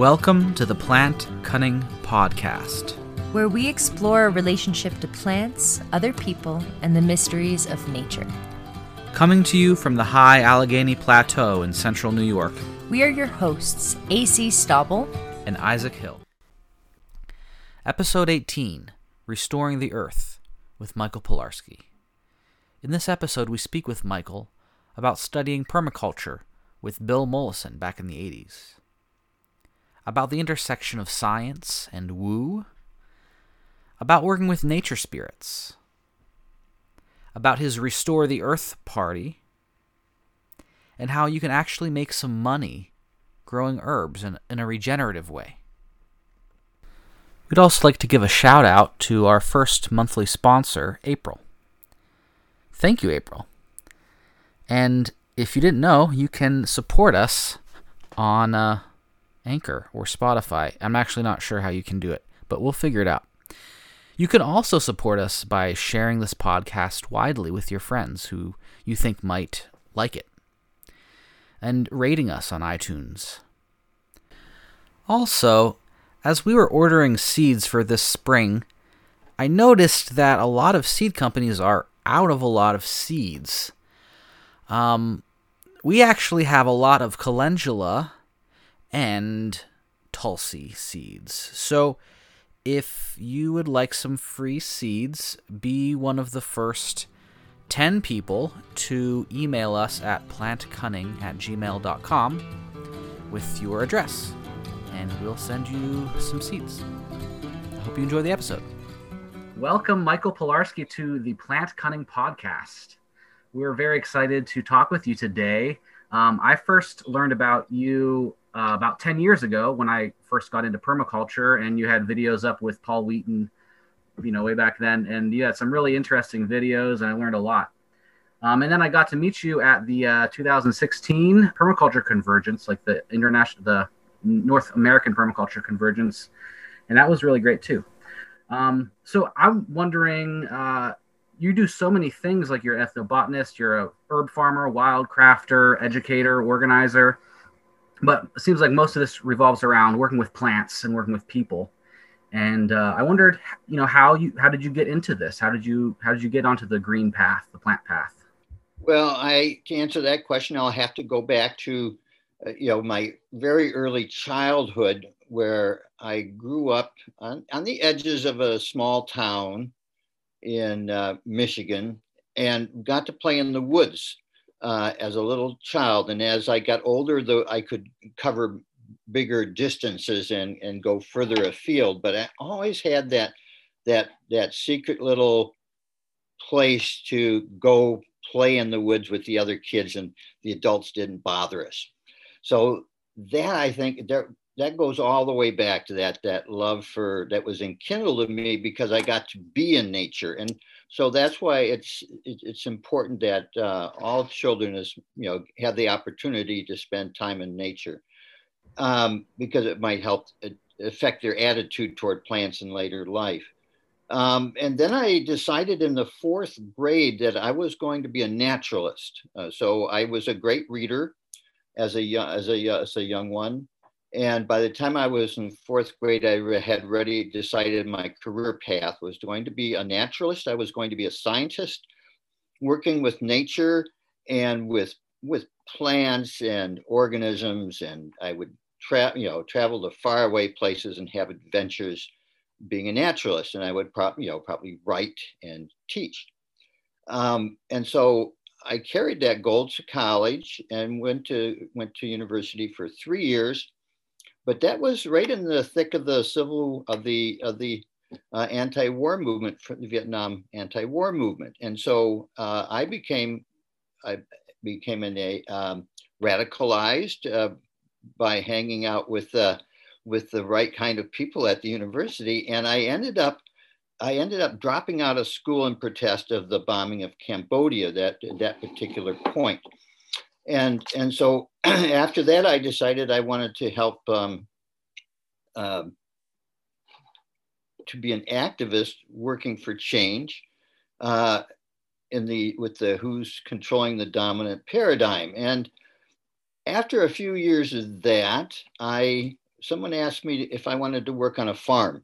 Welcome to the Plant Cunning Podcast, where we explore our relationship to plants, other people, and the mysteries of nature. Coming to you from the high Allegheny Plateau in central New York, we are your hosts, AC Stauble and Isaac Hill. Episode 18 Restoring the Earth with Michael Pilarski. In this episode, we speak with Michael about studying permaculture with Bill Mollison back in the 80s, about the intersection of science and woo, about working with nature spirits, about his Restore the Earth party, and how you can actually make some money growing herbs in, in a regenerative way. We'd also like to give a shout out to our first monthly sponsor, April. Thank you, April. And if you didn't know, you can support us on uh, Anchor or Spotify. I'm actually not sure how you can do it, but we'll figure it out. You can also support us by sharing this podcast widely with your friends who you think might like it, and rating us on iTunes. Also, as we were ordering seeds for this spring, I noticed that a lot of seed companies are out of a lot of seeds. Um, we actually have a lot of calendula and tulsi seeds. So if you would like some free seeds, be one of the first 10 people to email us at plantcunning at gmail.com with your address, and we'll send you some seeds. I hope you enjoy the episode. Welcome, Michael Pilarski, to the Plant Cunning Podcast. We're very excited to talk with you today. Um, I first learned about you uh, about 10 years ago when I first got into permaculture, and you had videos up with Paul Wheaton, you know, way back then. And you had some really interesting videos, and I learned a lot. Um, and then I got to meet you at the uh, 2016 Permaculture Convergence, like the international, the North American Permaculture Convergence, and that was really great too. Um, so I'm wondering, uh, you do so many things like you're an ethnobotanist, you're a herb farmer, wild crafter, educator, organizer. But it seems like most of this revolves around working with plants and working with people. And uh, I wondered, you know, how you how did you get into this? How did you how did you get onto the green path, the plant path? Well, I to answer that question, I'll have to go back to, uh, you know, my very early childhood, where I grew up on, on the edges of a small town in uh, Michigan and got to play in the woods uh, as a little child. And as I got older, though, I could cover bigger distances and, and go further afield. But I always had that that that secret little place to go play in the woods with the other kids, and the adults didn't bother us. So that I think there that goes all the way back to that that love for that was enkindled in me because I got to be in nature, and so that's why it's it's important that uh, all children is you know have the opportunity to spend time in nature um, because it might help uh, affect their attitude toward plants in later life. Um, and then I decided in the fourth grade that I was going to be a naturalist. Uh, so I was a great reader as a as a as a young one. And by the time I was in fourth grade, I had already decided my career path was going to be a naturalist. I was going to be a scientist working with nature and with with plants and organisms. And I would travel, you know, travel to faraway places and have adventures being a naturalist. And I would probably, you know, probably write and teach. Um, and so I carried that goal to college and went to went to university for three years but that was right in the thick of the civil of the of the uh, anti-war movement for the Vietnam anti-war movement, and so uh, I became I became an, a um, radicalized uh, by hanging out with with the right kind of people at the university, and I ended up I ended up dropping out of school in protest of the bombing of Cambodia that that particular point. And and so after that, I decided I wanted to help um, uh, to be an activist working for change uh, in the with the who's controlling the dominant paradigm. And after a few years of that, I someone asked me if I wanted to work on a farm.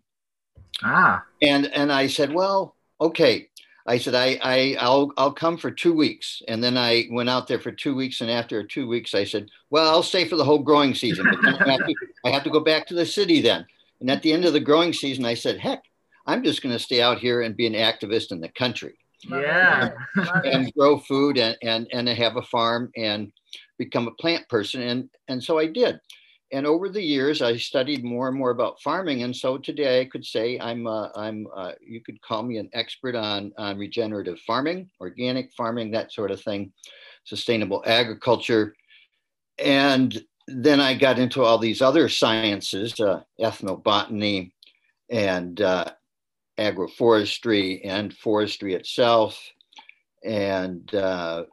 Ah. And and I said, well, okay. I said, I, I I'll I'll come for two weeks. And then I went out there for two weeks. And after two weeks, I said, well, I'll stay for the whole growing season. But I have, to, I have to go back to the city then. And at the end of the growing season, I said, heck, I'm just going to stay out here and be an activist in the country. Yeah. and grow food and, and, and have a farm and become a plant person. And, and so I did. And over the years, I studied more and more about farming. And so today I could say I'm, uh, I'm uh, you could call me an expert on, on regenerative farming, organic farming, that sort of thing, sustainable agriculture. And then I got into all these other sciences, uh, ethnobotany and uh, agroforestry and forestry itself, and uh,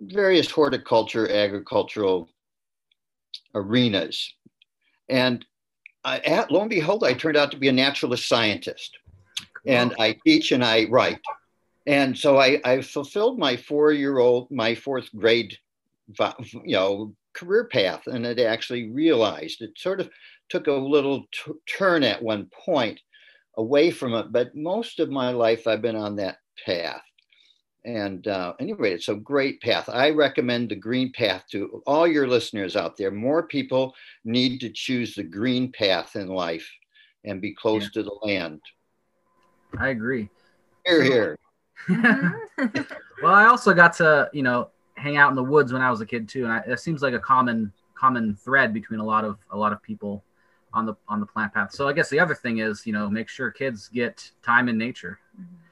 various horticulture, agricultural arenas. And I, at, lo and behold, I turned out to be a naturalist scientist. And I teach and I write. And so I, I fulfilled my four year old, my fourth grade, you know, career path. And it actually realized it sort of took a little t- turn at one point away from it. But most of my life, I've been on that path. And uh, anyway, it's a great path. I recommend the green path to all your listeners out there. More people need to choose the green path in life and be close yeah. to the land. I agree. Here, here. well, I also got to, you know, hang out in the woods when I was a kid too, and I, it seems like a common common thread between a lot of a lot of people on the on the plant path. So I guess the other thing is, you know, make sure kids get time in nature. Mm-hmm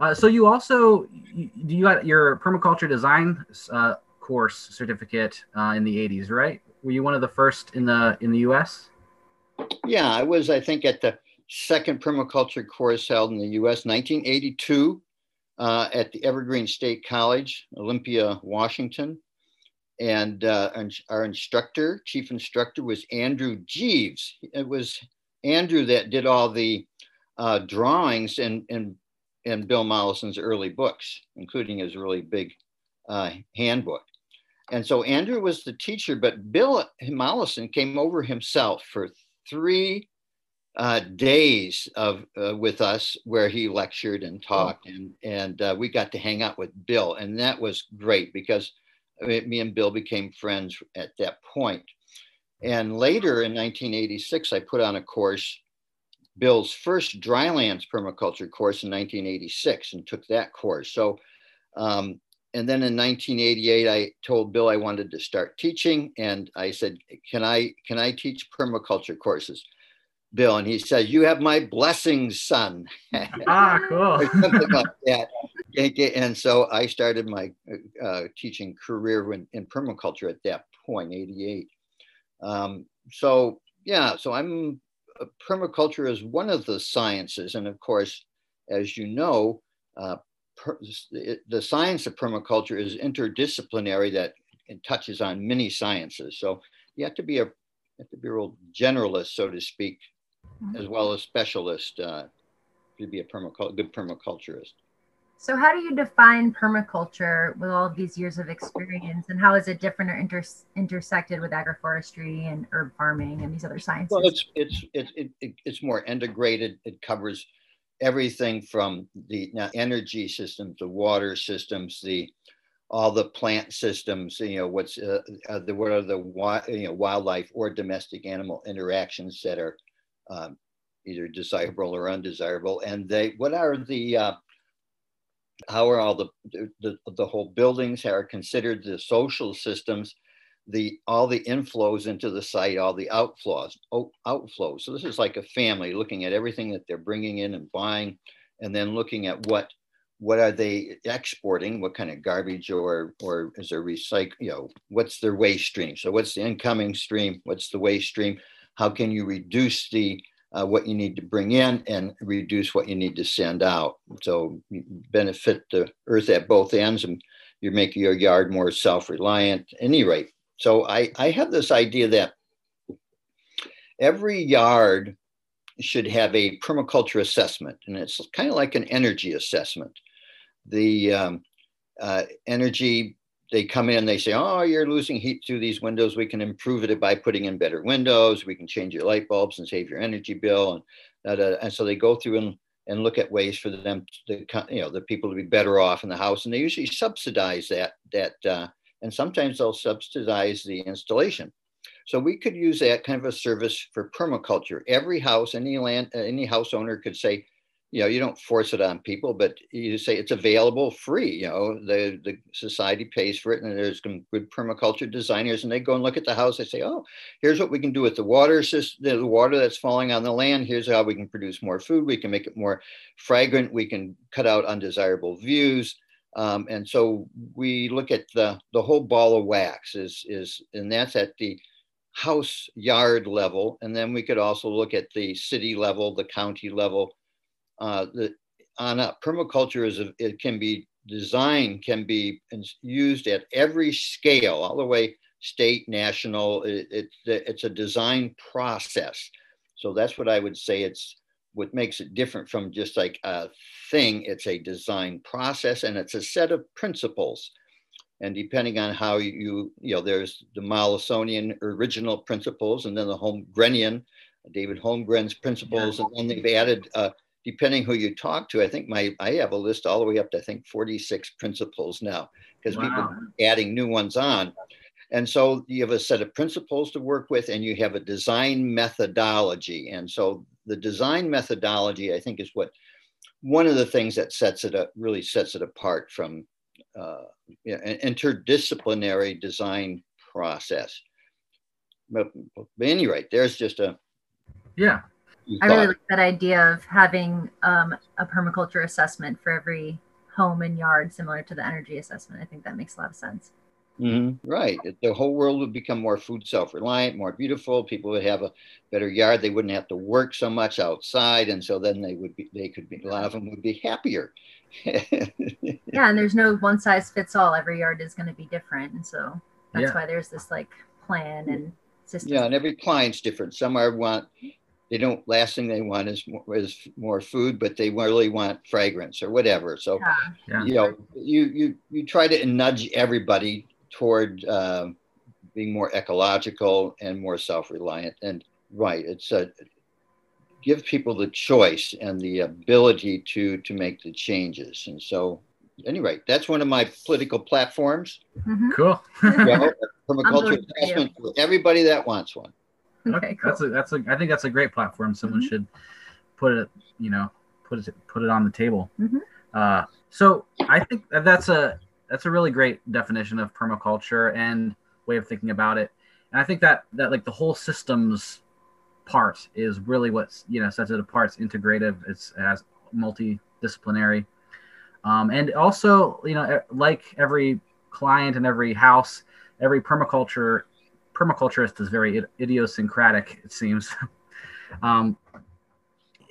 uh, so you also you, you got your permaculture design uh, course certificate uh, in the 80s, right? Were you one of the first in the in the U.S.? Yeah, I was. I think at the second permaculture course held in the U.S. 1982 uh, at the Evergreen State College, Olympia, Washington. And uh, our instructor, chief instructor, was Andrew Jeeves. It was Andrew that did all the uh, drawings and, and in Bill Mollison's early books, including his really big uh, handbook. And so Andrew was the teacher, but Bill Mollison came over himself for three uh, days of uh, with us where he lectured and talked, and and uh, we got to hang out with Bill, and that was great because me and Bill became friends at that point. And later in 1986, I put on a course Bill's first drylands permaculture course in 1986 and took that course. So, um, and then in 1988, I told Bill I wanted to start teaching, and I said, "Can I can I teach permaculture courses?" Bill, and he said, "You have my blessings, son." ah, cool. something like that. And so I started my uh, teaching career in, in, permaculture at that point, 88. Um, so yeah, so I'm permaculture is one of the sciences. And of course, as you know, uh, per, the science of permaculture is interdisciplinary that it touches on many sciences. So you have to be a have to be a real generalist, so to speak, mm-hmm. as well as specialist uh, to be a permacult- good permaculturist. So, how do you define permaculture with all of these years of experience, and how is it different or inter- intersected with agroforestry and herb farming and these other sciences? Well, it's it's it's it, it's more integrated. It covers everything from the energy systems, the water systems, the all the plant systems. You know, what's uh, uh, the what are the you know wildlife or domestic animal interactions that are um, either desirable or undesirable, and they what are the uh, how are all the, the, the whole buildings are considered the social systems, the all the inflows into the site, all the outflows, outflows. So this is like a family looking at everything that they're bringing in and buying, and then looking at what what are they exporting, what kind of garbage or or is there recycle, you know, what's their waste stream? So what's the incoming stream? What's the waste stream? How can you reduce the uh, what you need to bring in and reduce what you need to send out. So benefit the earth at both ends and you're making your yard more self-reliant at any rate. So I, I have this idea that every yard should have a permaculture assessment and it's kind of like an energy assessment. The um, uh, energy they come in, they say, "Oh, you're losing heat through these windows. We can improve it by putting in better windows. We can change your light bulbs and save your energy bill." And and so they go through and and look at ways for them to, you know, the people to be better off in the house. And they usually subsidize that that, uh, and sometimes they'll subsidize the installation. So we could use that kind of a service for permaculture. Every house, any land, any house owner could say, you know, you don't force it on people, but you say it's available free. You know, the the society pays for it, and there's some good permaculture designers, and they go and look at the house. They say, oh, here's what we can do with the water system, the water that's falling on the land. Here's how we can produce more food. We can make it more fragrant. We can cut out undesirable views. Um, and so we look at the the whole ball of wax is is, and that's at the house yard level, and then we could also look at the city level, the county level uh, the, on a permaculture is a, it can be designed can be used at every scale all the way state national it, it, it's a design process so that's what i would say it's what makes it different from just like a thing it's a design process and it's a set of principles and depending on how you you know there's the Mollison original principles and then the Holmgrenian David Holmgren's principles yeah. and then they've added uh, depending who you talk to, I think my I have a list all the way up to I think 46 principles now because wow. we've adding new ones on. And so you have a set of principles to work with and you have a design methodology. And so the design methodology, I think, is what one of the things that sets it up really sets it apart from uh, you know, an interdisciplinary design process. But, but at any rate, there's just a yeah I really like that idea of having um, a permaculture assessment for every home and yard, similar to the energy assessment. I think that makes a lot of sense. Mm-hmm. Right. The whole world would become more food self reliant, more beautiful. People would have a better yard. They wouldn't have to work so much outside. And so then they would be, they could be, a lot of them would be happier. yeah. And there's no one size fits all. Every yard is going to be different. And so that's yeah. why there's this like plan and system. Yeah. And every client's different. Some are want they don't last thing they want is more, is more food but they really want fragrance or whatever so yeah. Yeah. you know you you you try to nudge everybody toward uh, being more ecological and more self-reliant and right it's a give people the choice and the ability to to make the changes and so anyway that's one of my political platforms mm-hmm. cool you know, permaculture assessment for everybody that wants one Okay, cool. that's a that's a I think that's a great platform. Someone mm-hmm. should put it, you know, put it put it on the table. Mm-hmm. Uh, so I think that's a that's a really great definition of permaculture and way of thinking about it. And I think that that like the whole systems part is really what you know sets it apart. It's integrative. It's as multidisciplinary, um, and also you know like every client and every house, every permaculture permaculturist is very idiosyncratic, it seems. um,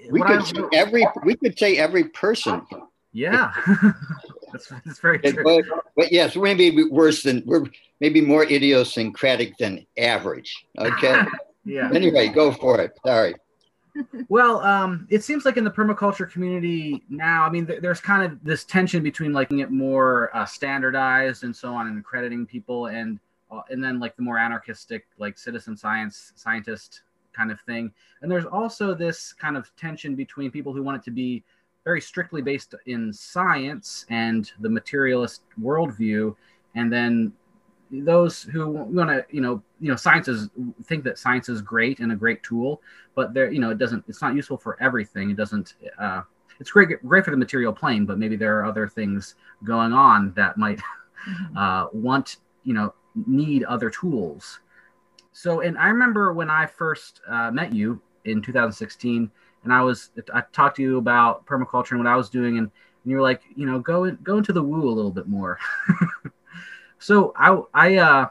we could say every we could say every person. Yeah, that's, that's very true. But, but yes, we're maybe worse than we're maybe more idiosyncratic than average. Okay. yeah. Anyway, go for it. Sorry. well, um, it seems like in the permaculture community now, I mean, th- there's kind of this tension between like it more uh, standardized and so on, and accrediting people, and and then like the more anarchistic like citizen science scientist kind of thing and there's also this kind of tension between people who want it to be very strictly based in science and the materialist worldview and then those who want to you know you know science is think that science is great and a great tool but there you know it doesn't it's not useful for everything it doesn't uh, it's great great for the material plane but maybe there are other things going on that might mm-hmm. uh, want you know need other tools. So, and I remember when I first uh, met you in 2016, and I was I talked to you about permaculture and what I was doing, and, and you were like, you know, go in, go into the woo a little bit more. so I I, uh,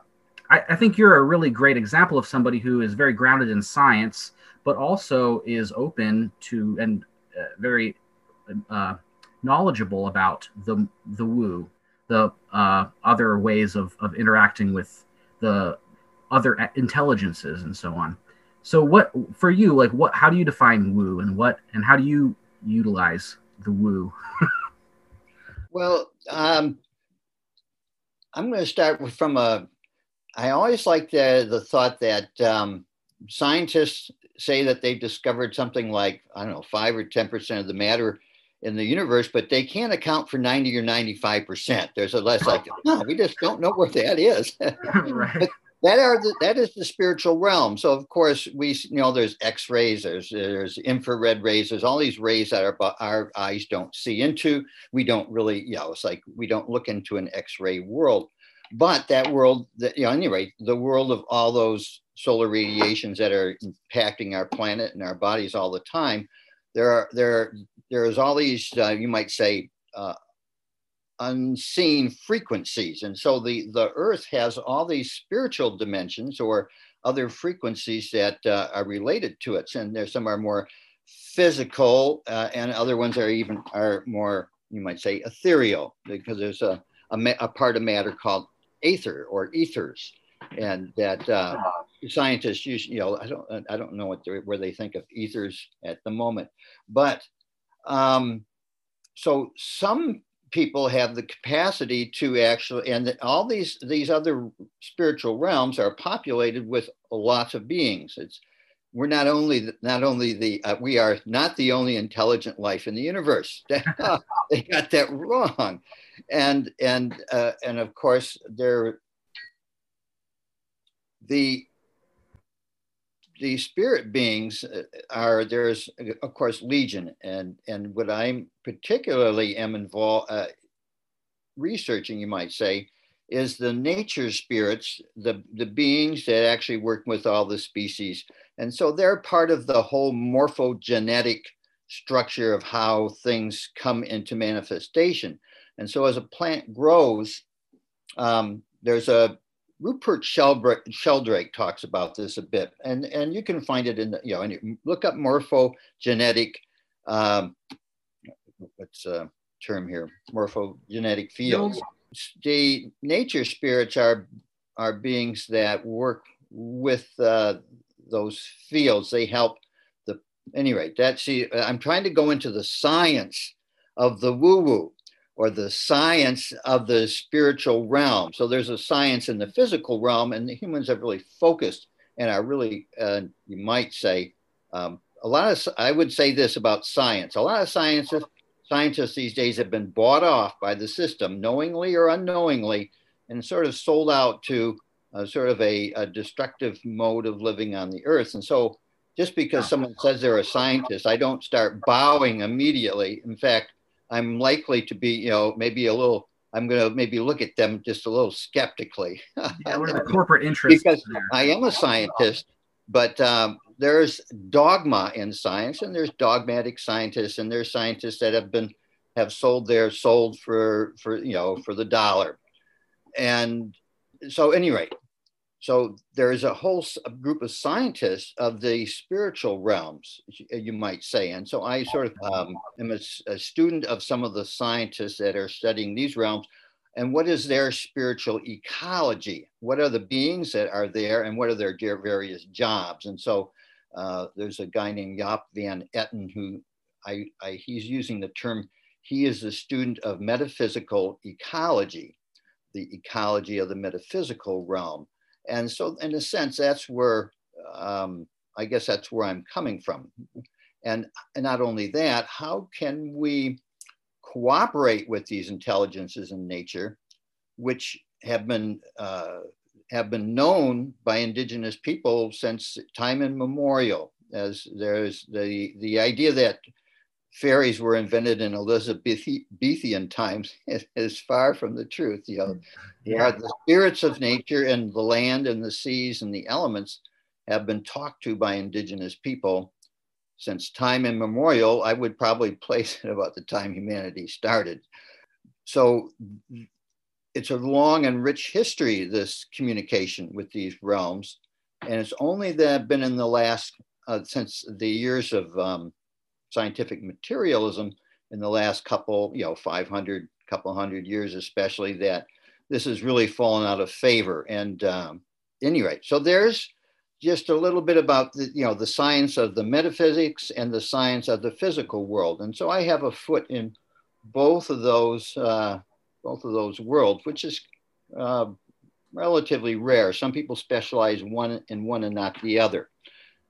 I I think you're a really great example of somebody who is very grounded in science, but also is open to and uh, very uh, knowledgeable about the the woo the uh, other ways of, of interacting with the other intelligences and so on. So what for you, like what how do you define woo and what and how do you utilize the woo? well, um, I'm going to start with from a. I always like the the thought that um, scientists say that they've discovered something like I don't know five or ten percent of the matter in the universe, but they can't account for 90 or 95 percent. There's a less like no, we just don't know where that is. right. that are the, that is the spiritual realm. So of course we you know there's X-rays, there's there's infrared rays, there's all these rays that our our eyes don't see into. We don't really you know it's like we don't look into an X-ray world, but that world that you know anyway the world of all those solar radiations that are impacting our planet and our bodies all the time. There are there there's all these uh, you might say uh, unseen frequencies. And so the, the earth has all these spiritual dimensions or other frequencies that uh, are related to it. And there's some are more physical uh, and other ones are even are more, you might say, ethereal because there's a, a, a part of matter called aether or ethers. And that uh, scientists use, you know, I don't, I don't know what where they think of ethers at the moment, but um, so some people have the capacity to actually and all these these other spiritual realms are populated with lots of beings. It's we're not only not only the uh, we are not the only intelligent life in the universe. They got that wrong. And and uh, and of course there the the spirit beings uh, are there's of course legion. And and what i'm particularly am involved uh, researching you might say is the nature spirits the the beings that actually work with all the species. And so they're part of the whole morphogenetic structure of how things come into manifestation. And so as a plant grows um, there's a Rupert Sheldrake talks about this a bit, and, and you can find it in the, you know, and you look up morphogenetic, um, what's a term here, morphogenetic fields. The nature spirits are, are beings that work with uh, those fields. They help the, any anyway, that's, see, I'm trying to go into the science of the woo woo or the science of the spiritual realm. So there's a science in the physical realm, and the humans have really focused and are really, uh, you might say, um, a lot of, I would say this about science. A lot of scientists, scientists these days have been bought off by the system, knowingly or unknowingly, and sort of sold out to a, sort of a, a destructive mode of living on the earth. And so just because someone says they're a scientist, I don't start bowing immediately. In fact, I'm likely to be, you know, maybe a little. I'm going to maybe look at them just a little skeptically. yeah, what are the corporate interests? because I am a scientist, but um, there's dogma in science, and there's dogmatic scientists, and there's scientists that have been have sold their sold for for you know for the dollar, and so anyway, so there's a whole group of scientists of the spiritual realms, you might say. And so I sort of um, am a, a, student of some of the scientists that are studying these realms. And what is their spiritual ecology? What are the beings that are there and what are their various jobs? And so uh, there's a guy named Jaap van Etten who I, I, he's using the term, he is a student of metaphysical ecology, the ecology of the metaphysical realm and so in a sense that's where um, i guess that's where i'm coming from. And, and not only that how can we cooperate with these intelligences in nature which have been uh, have been known by indigenous people since time immemorial as there's the the idea that fairies were invented in Elizabethan times is far from the truth. You know, yeah. the spirits of nature and the land and the seas and the elements have been talked to by indigenous people since time immemorial. I would probably place it about the time humanity started. So it's a long and rich history, this communication with these realms. And it's only that been in the last, uh, since the years of um, scientific materialism in the last couple, you know, 500, couple hundred years, especially that this has really fallen out of favor. And um, anyway, so there's just a little bit about the, you know, the science of the metaphysics and the science of the physical world. And so I have a foot in both of those, uh, both of those worlds, which is uh, relatively rare. Some people specialize one in one and not the other,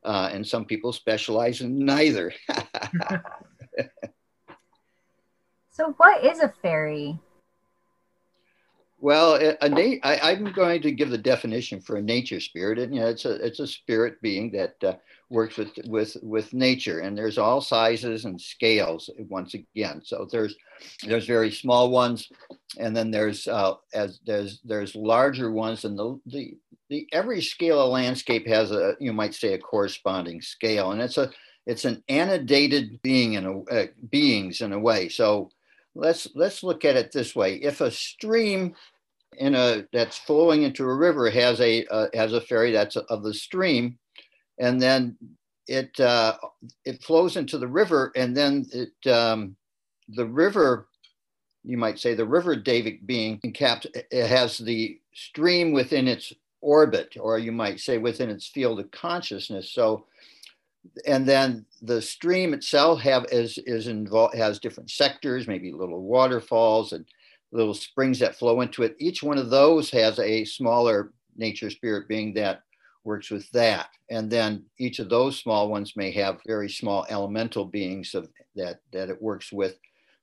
uh, and some people specialize in neither. so, what is a fairy? Well, I'm going to give the definition for a nature spirit, and you know, it's a it's a spirit being that uh, works with with with nature, and there's all sizes and scales. Once again, so there's there's very small ones, and then there's uh, as there's there's larger ones, and the the the every scale of landscape has a you might say a corresponding scale, and it's a it's an annotated being in a uh, beings in a way. So let's let's look at it this way. If a stream in a that's flowing into a river has a uh, has a fairy that's of the stream and then it uh, it flows into the river and then it um, the river you might say the river David being capped it has the stream within its orbit or you might say within its field of consciousness. So and then the stream itself have is is involved has different sectors, maybe little waterfalls and little springs that flow into it. Each one of those has a smaller nature spirit being that works with that. And then each of those small ones may have very small elemental beings of that that it works with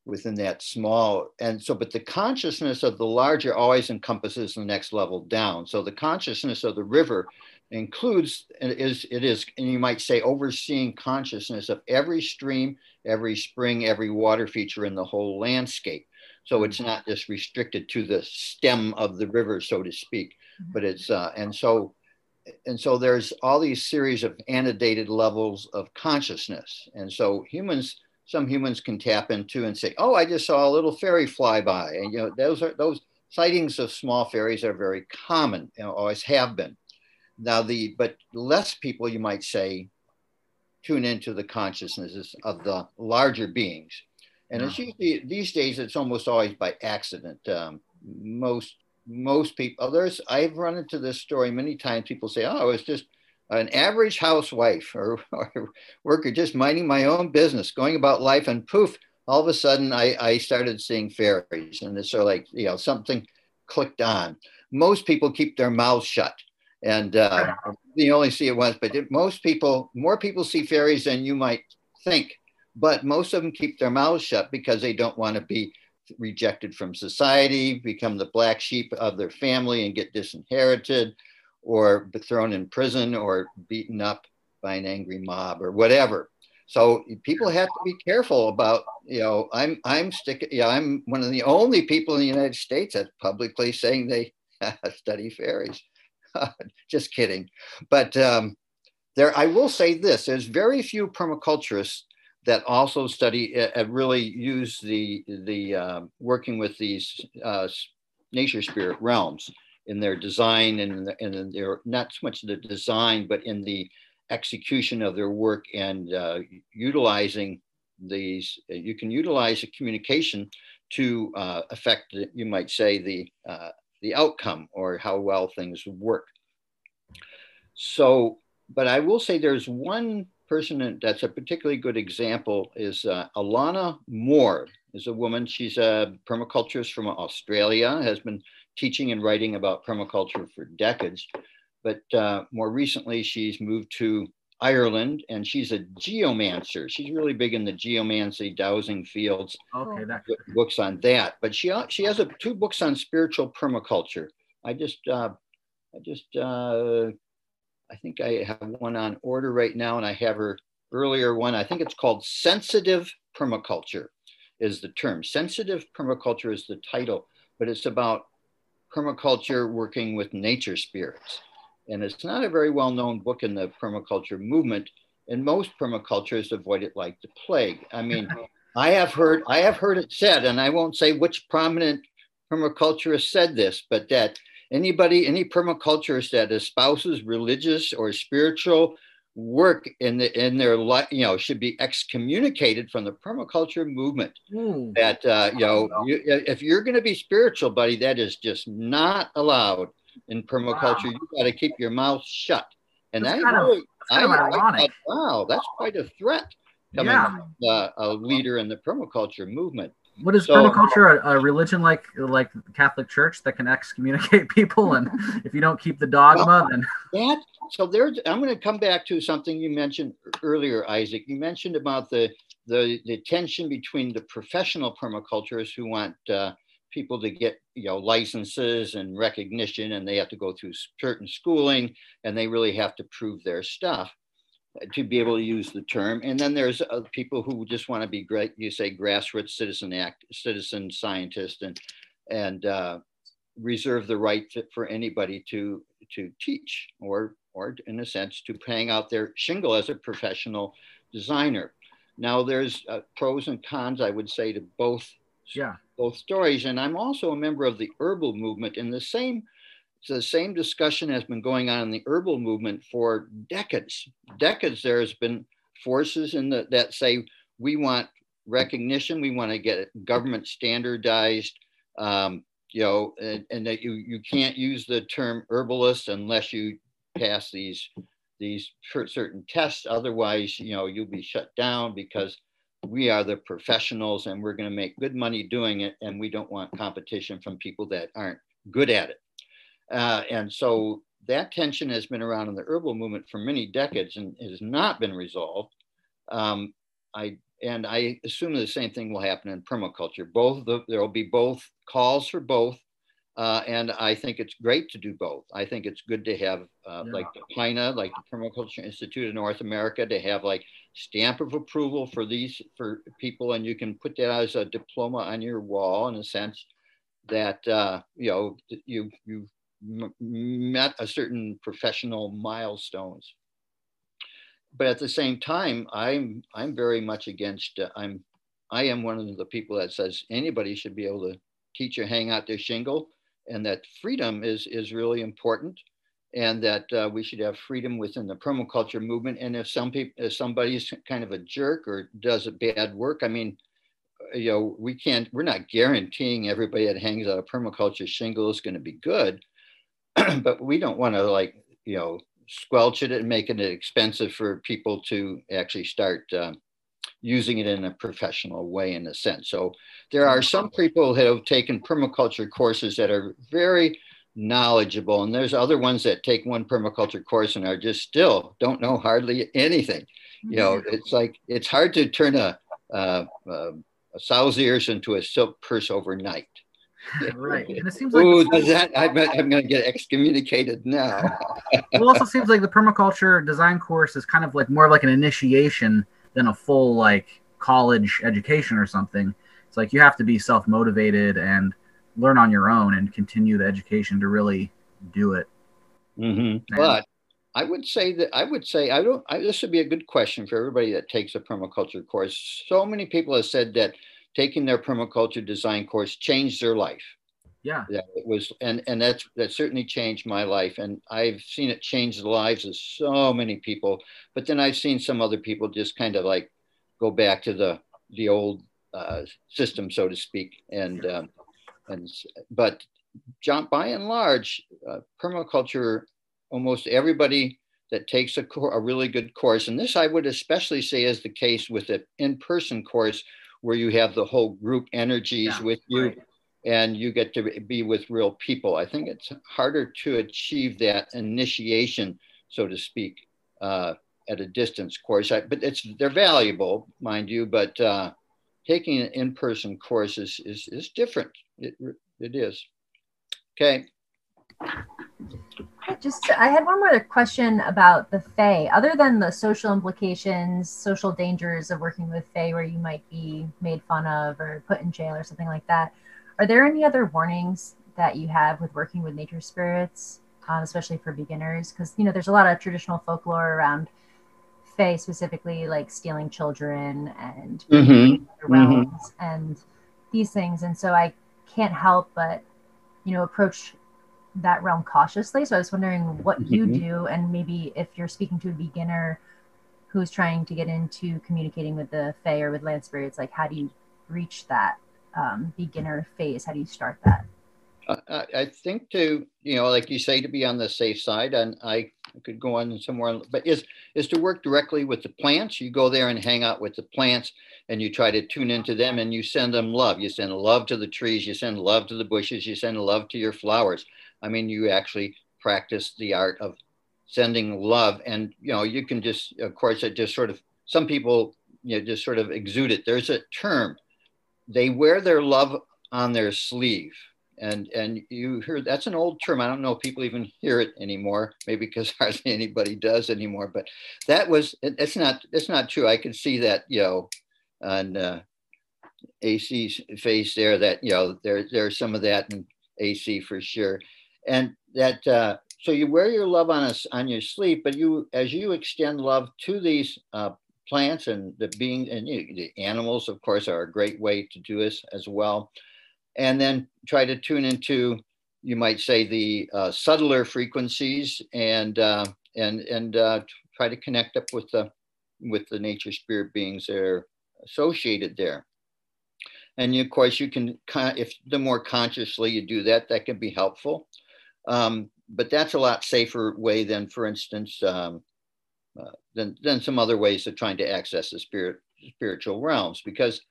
within that small and so but the consciousness of the larger always encompasses the next level down so the consciousness of the river includes is it is and you might say overseeing consciousness of every stream every spring every water feature in the whole landscape so it's mm-hmm. not just restricted to the stem of the river so to speak mm-hmm. but it's uh, and so and so there's all these series of annotated levels of consciousness and so humans some humans can tap into and say oh i just saw a little fairy fly by and you know those are those sightings of small fairies are very common you know, always have been now, the but less people, you might say, tune into the consciousnesses of the larger beings, and it's usually these days it's almost always by accident. Um, most most people, others I've run into this story many times. People say, "Oh, it's just." An average housewife or, or worker just minding my own business, going about life, and poof, all of a sudden I, I started seeing fairies. And it's sort of like, you know, something clicked on. Most people keep their mouths shut and uh, you only see it once. But most people, more people see fairies than you might think. But most of them keep their mouths shut because they don't want to be rejected from society, become the black sheep of their family, and get disinherited, or be thrown in prison, or beaten up by an angry mob, or whatever. So people have to be careful about, you know, I'm I'm sticking, yeah, I'm one of the only people in the United States that's publicly saying they study fairies. Just kidding. But um, there, I will say this: there's very few permaculturists that also study uh, really use the the uh, working with these uh, nature spirit realms in their design and in, in their not so much the design, but in the execution of their work and uh, utilizing these. You can utilize a communication to uh, affect, you might say, the uh, the outcome or how well things work. So, but I will say there's one person that's a particularly good example is uh, Alanna Moore is a woman. She's a permaculturist from Australia, has been teaching and writing about permaculture for decades. But uh, more recently, she's moved to Ireland and she's a geomancer. She's really big in the geomancy, dowsing fields. Okay, that books on that. But she she has a, two books on spiritual permaculture. I just uh, I just uh, I think I have one on order right now, and I have her earlier one. I think it's called sensitive permaculture is the term. Sensitive permaculture is the title, but it's about permaculture working with nature spirits. And it's not a very well known book in the permaculture movement. And most permaculturists avoid it like the plague. I mean, I have heard I have heard it said, and I won't say which prominent permaculturist said this, but that anybody, any permaculturist that espouses religious or spiritual work in the in their life, you know, should be excommunicated from the permaculture movement. Mm. That uh, you know, you, if you're going to be spiritual, buddy, that is just not allowed in permaculture. Wow. You got to keep your mouth shut. And that's that really, I, I, I wow, that's quite a threat coming yeah. from uh, a leader in the permaculture movement. What is So- permaculture? A, a religion like like the Catholic Church that can excommunicate people, and if you don't keep the dogma, then That so there's I'm going to come back to something you mentioned earlier, Isaac. You mentioned about the the, the tension between the professional permaculturists who want uh, people to get you know licenses and recognition, and they have to go through certain schooling, and they really have to prove their stuff uh, to be able to use the term. And then there's uh, people who just want to be great. You say grassroots citizen act, citizen scientist, and and uh, reserve the right to, for anybody to to teach or or in a sense to hang out their shingle as a professional designer. Now there's uh, pros and cons I would say to both yeah, both stories and I'm also a member of the herbal movement and the same the same discussion has been going on in the herbal movement for decades. Decades there has been forces in the, that say we want recognition, we want to get government standardized um, you know, and, and that you you can't use the term herbalist unless you pass these these certain tests. Otherwise, you know, you'll be shut down because we are the professionals and we're going to make good money doing it, and we don't want competition from people that aren't good at it. Uh, and so that tension has been around in the herbal movement for many decades and has not been resolved. Um, I and I assume the same thing will happen in permaculture. Both the, there will be both calls for both, uh, and I think it's great to do both. I think it's good to have uh, Yeah. like the PINA, like the Permaculture Institute of North America, to have like stamp of approval for these for people, and you can put that as a diploma on your wall in a sense that uh, you know you you m- met a certain professional milestones but at the same time, I'm I'm very much against. Uh, I'm I am one of the people that says anybody should be able to teach or hang out their shingle, and that freedom is is really important, and that uh, we should have freedom within the permaculture movement. And if some people, if somebody's kind of a jerk or does a bad work, I mean, uh, you know, we can't. We're not guaranteeing everybody that hangs out a permaculture shingle is going to be good, but we don't want to like you know squelch it and making it expensive for people to actually start um, using it in a professional way in a sense. So there are some people that have taken permaculture courses that are very knowledgeable and there's other ones that take one permaculture course and are just still don't know hardly anything. You know, it's like it's hard to turn a, uh, uh, a sow's ears into a silk purse overnight. right. And it seems like Ooh, does that? I'm, I'm going to get excommunicated now. it also seems like the permaculture design course is kind of like more like an initiation than a full like college education or something. It's like you have to be self motivated and learn on your own and continue the education to really do it. hmm Yeah. But I would say that I would say I don't. I, this would be a good question for everybody that takes a permaculture course. So many people have said that taking their permaculture design course changed their life. Yeah. Yeah, it was, and and that's that certainly changed my life, and I've seen it change the lives of so many people. But then I've seen some other people just kind of like go back to the the old uh, system, so to speak, and um, and but John, by and large, uh, permaculture, almost everybody that takes a, cour- a really good course, and this I would especially say is the case with an in-person course where you have the whole group energies Yeah, with you right. And you get to be with real people. I think it's harder to achieve that initiation, so to speak, uh, at a distance course. I, but it's they're valuable, mind you. But uh, taking an in-person course is is, is different. It, it is. Okay. Just, I had one more question about the Fae. Other than the social implications, social dangers of working with Fae, where you might be made fun of or put in jail or something like that, are there any other warnings that you have with working with nature spirits, um, especially for beginners? Because you know, there's a lot of traditional folklore around Fae, specifically like stealing children and Mhm. the realms and these things, and so I can't help but you know approach that realm cautiously. So I was wondering what you Mhm. do, and maybe if you're speaking to a beginner who's trying to get into communicating with the Fae or with land spirits, like how do you reach that um, beginner phase? How do you start that? I, I- think to you know, like you say, to be on the safe side, and I I could go on somewhere, but is is to work directly with the plants. You go there and hang out with the plants, and you try to tune into them, and you send them love. You send love to the trees. You send love to the bushes. You send love to your flowers. I mean, you actually practice the art of sending love, and you know, you can just, of course, it just sort of some people, you know, just sort of exude it. There's a term. They wear their love on their sleeve. And and you hear that's an old term. I don't know if people even hear it anymore. Maybe because hardly anybody does anymore but that was it, it's not it's not true. I could see that you know on uh, ac's face there that you know there there's some of that in ac for sure. And that uh, so you wear your love on us on your sleeve but you as you extend love to these uh, plants and the being and you, the animals of course are a great way to do this as well and then try to tune into, you might say, the uh, subtler frequencies and uh, and and uh, try to connect up with the with the nature spirit beings that are associated there. And of course, you can if the more consciously you do that, that can be helpful. Um, but that's a lot safer way than, for instance, um, uh, than than some other ways of trying to access the spirit spiritual realms because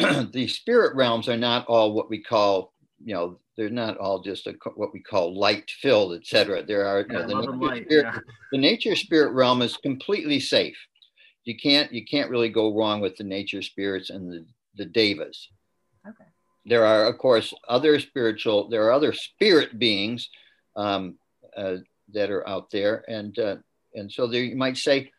the spirit realms are not all what we call, you know, they're not all just a, what we call light filled, etc. There are yeah, you know, the, nature light, spirit, yeah. the nature spirit realm is completely safe. You can't you can't really go wrong with the nature spirits and the, the devas. Okay. There are of course other spiritual. There are other spirit beings um, uh, that are out there, and uh, and so there you might say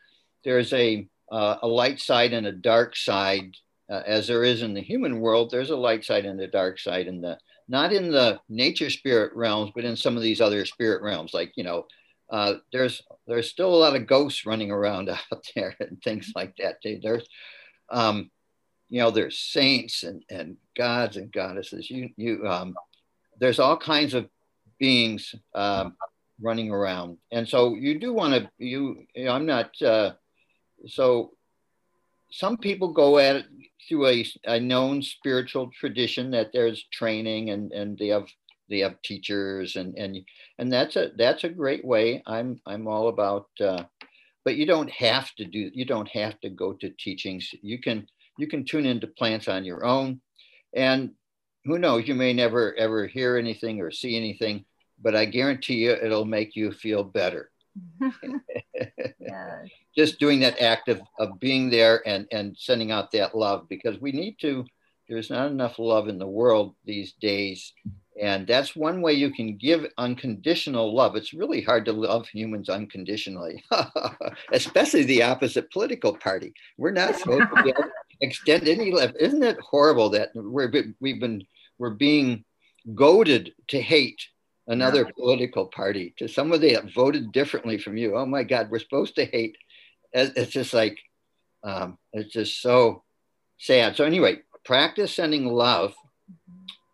there's a uh, a light side and a dark side uh, as there is in the human world, there's a light side and a dark side in the not in the nature spirit realms, but in some of these other spirit realms. Like you know, uh, there's there's still a lot of ghosts running around out there and things like that. There's, um, you know, there's saints and and gods and goddesses. You you um, there's all kinds of beings um, running around, and so you do want to you, you know, I'm not uh, so some people go at it through a, a known spiritual tradition that there's training and, and they have they have teachers and and and that's a that's a great way. I'm I'm all about uh, but you don't have to do you don't have to go to teachings. You can you can tune into plants on your own and who knows you may never ever hear anything or see anything but I guarantee you it'll make you feel better. just doing that act of, of being there and, and sending out that love because we need to, there's not enough love in the world these days. And that's one way you can give unconditional love. It's really hard to love humans unconditionally, especially the opposite political party. We're not supposed to be able to extend any love. Isn't it horrible that we're, we've been, we're being goaded to hate another yeah. political party to someone that voted differently from you. Oh my God, we're supposed to hate it's just like um, it's just so sad. So anyway, practice sending love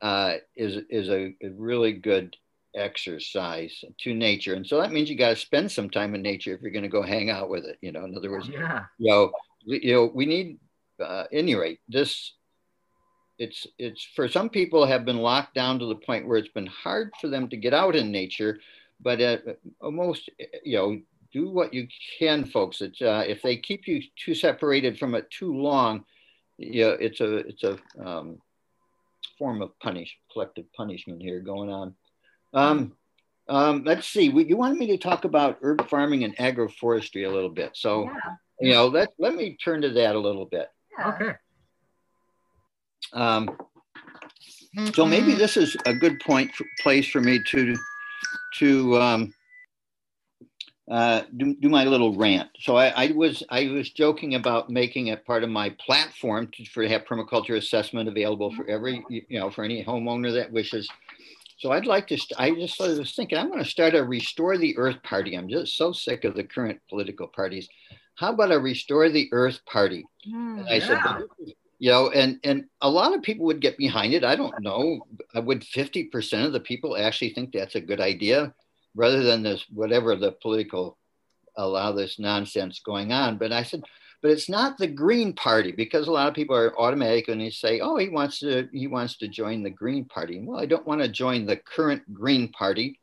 uh, is is a, a, really good exercise to nature, and so that means you got to spend some time in nature if you're going to go hang out with it. You know, in other words, yeah. You know, you know, we need. Uh, any rate, this it's it's for some people have been locked down to the point where it's been hard for them to get out in nature but uh, most you know do what you can, folks. It's, uh, if they keep you too separated from it too long, yeah, it's a it's a um, form of punish collective punishment here going on. Um, um, let's see. We, you wanted me to talk about herb farming and agroforestry a little bit, so yeah. you know let let me turn to that a little bit. Yeah. Okay. Um, so maybe this is a good point for, place for me to to um, uh, do, do, my little rant. So I, I, was I was joking about making it part of my platform to, for to have permaculture assessment available for every you know for any homeowner that wishes. So I'd like to. I just was thinking I'm going to start a restore the earth party. I'm just so sick of the current political parties. How about a restore the earth party? Mm, and I yeah. said, you know, and and a lot of people would get behind it. I don't know. I would 50% of the people actually think that's a good idea? rather than this whatever the political allow this nonsense going on. But I said, but it's not the Green Party because a lot of people are automatic and they say, oh, he wants to he wants to join the Green Party. Well, I don't want to join the current Green Party.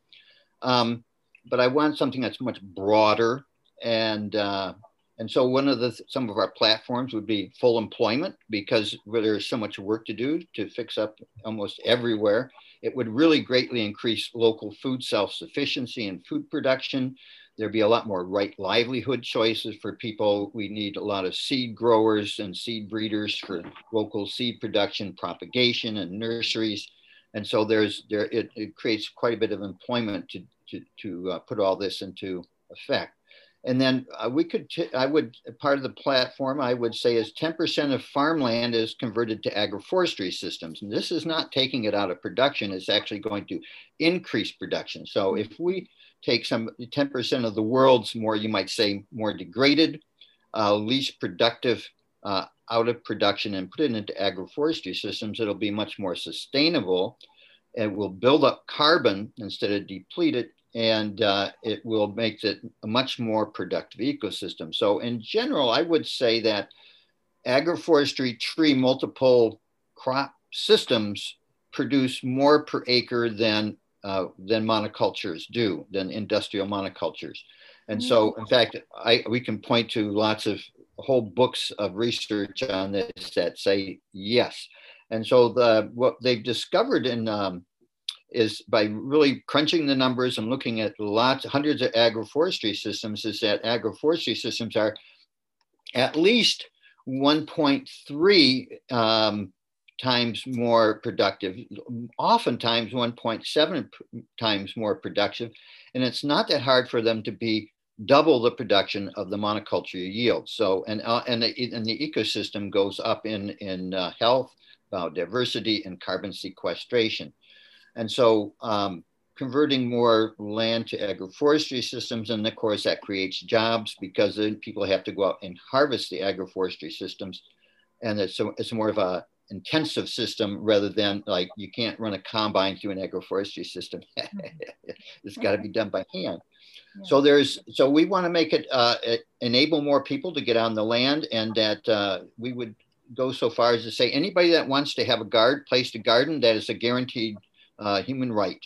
Um, but I want something that's much broader and uh, and so one of the some of our platforms would be full employment because there's so much work to do to fix up almost everywhere. It would really greatly increase local food self-sufficiency and food production. There'd be a lot more right livelihood choices for people. We need a lot of seed growers and seed breeders for local seed production, propagation, and nurseries. And so there's there it, it creates quite a bit of employment to to, to uh, put all this into effect. And then uh, we could, t- I would, part of the platform I would say is 10% of farmland is converted to agroforestry systems. And this is not taking it out of production, it's actually going to increase production. So if we take some 10% of the world's more, you might say, more degraded, uh, least productive uh, out of production and put it into agroforestry systems, it'll be much more sustainable. It will build up carbon instead of deplete it and uh, it will make it a much more productive ecosystem. So in general, I would say that agroforestry tree multiple crop systems produce more per acre than uh, than monocultures do, than industrial monocultures. And so, in fact, I, we can point to lots of whole books of research on this that say yes. And so, the what they've discovered in um, is by really crunching the numbers and looking at lots, hundreds of agroforestry systems, is that agroforestry systems are at least 1.3 um, times more productive, oftentimes 1.7 times more productive. And it's not that hard for them to be double the production of the monoculture yield. So, and, uh, and, the, and the ecosystem goes up in, in uh, health, biodiversity, and carbon sequestration. And so um, converting more land to agroforestry systems, and of course that creates jobs because then people have to go out and harvest the agroforestry systems. And it's, so it's more of a intensive system rather than like you can't run a combine through an agroforestry system. it's got to be done by hand. Yeah. So there's so we want to make it, uh, enable more people to get on the land, and that uh, we would go so far as to say anybody that wants to have a guard place a garden that is a guaranteed uh, human right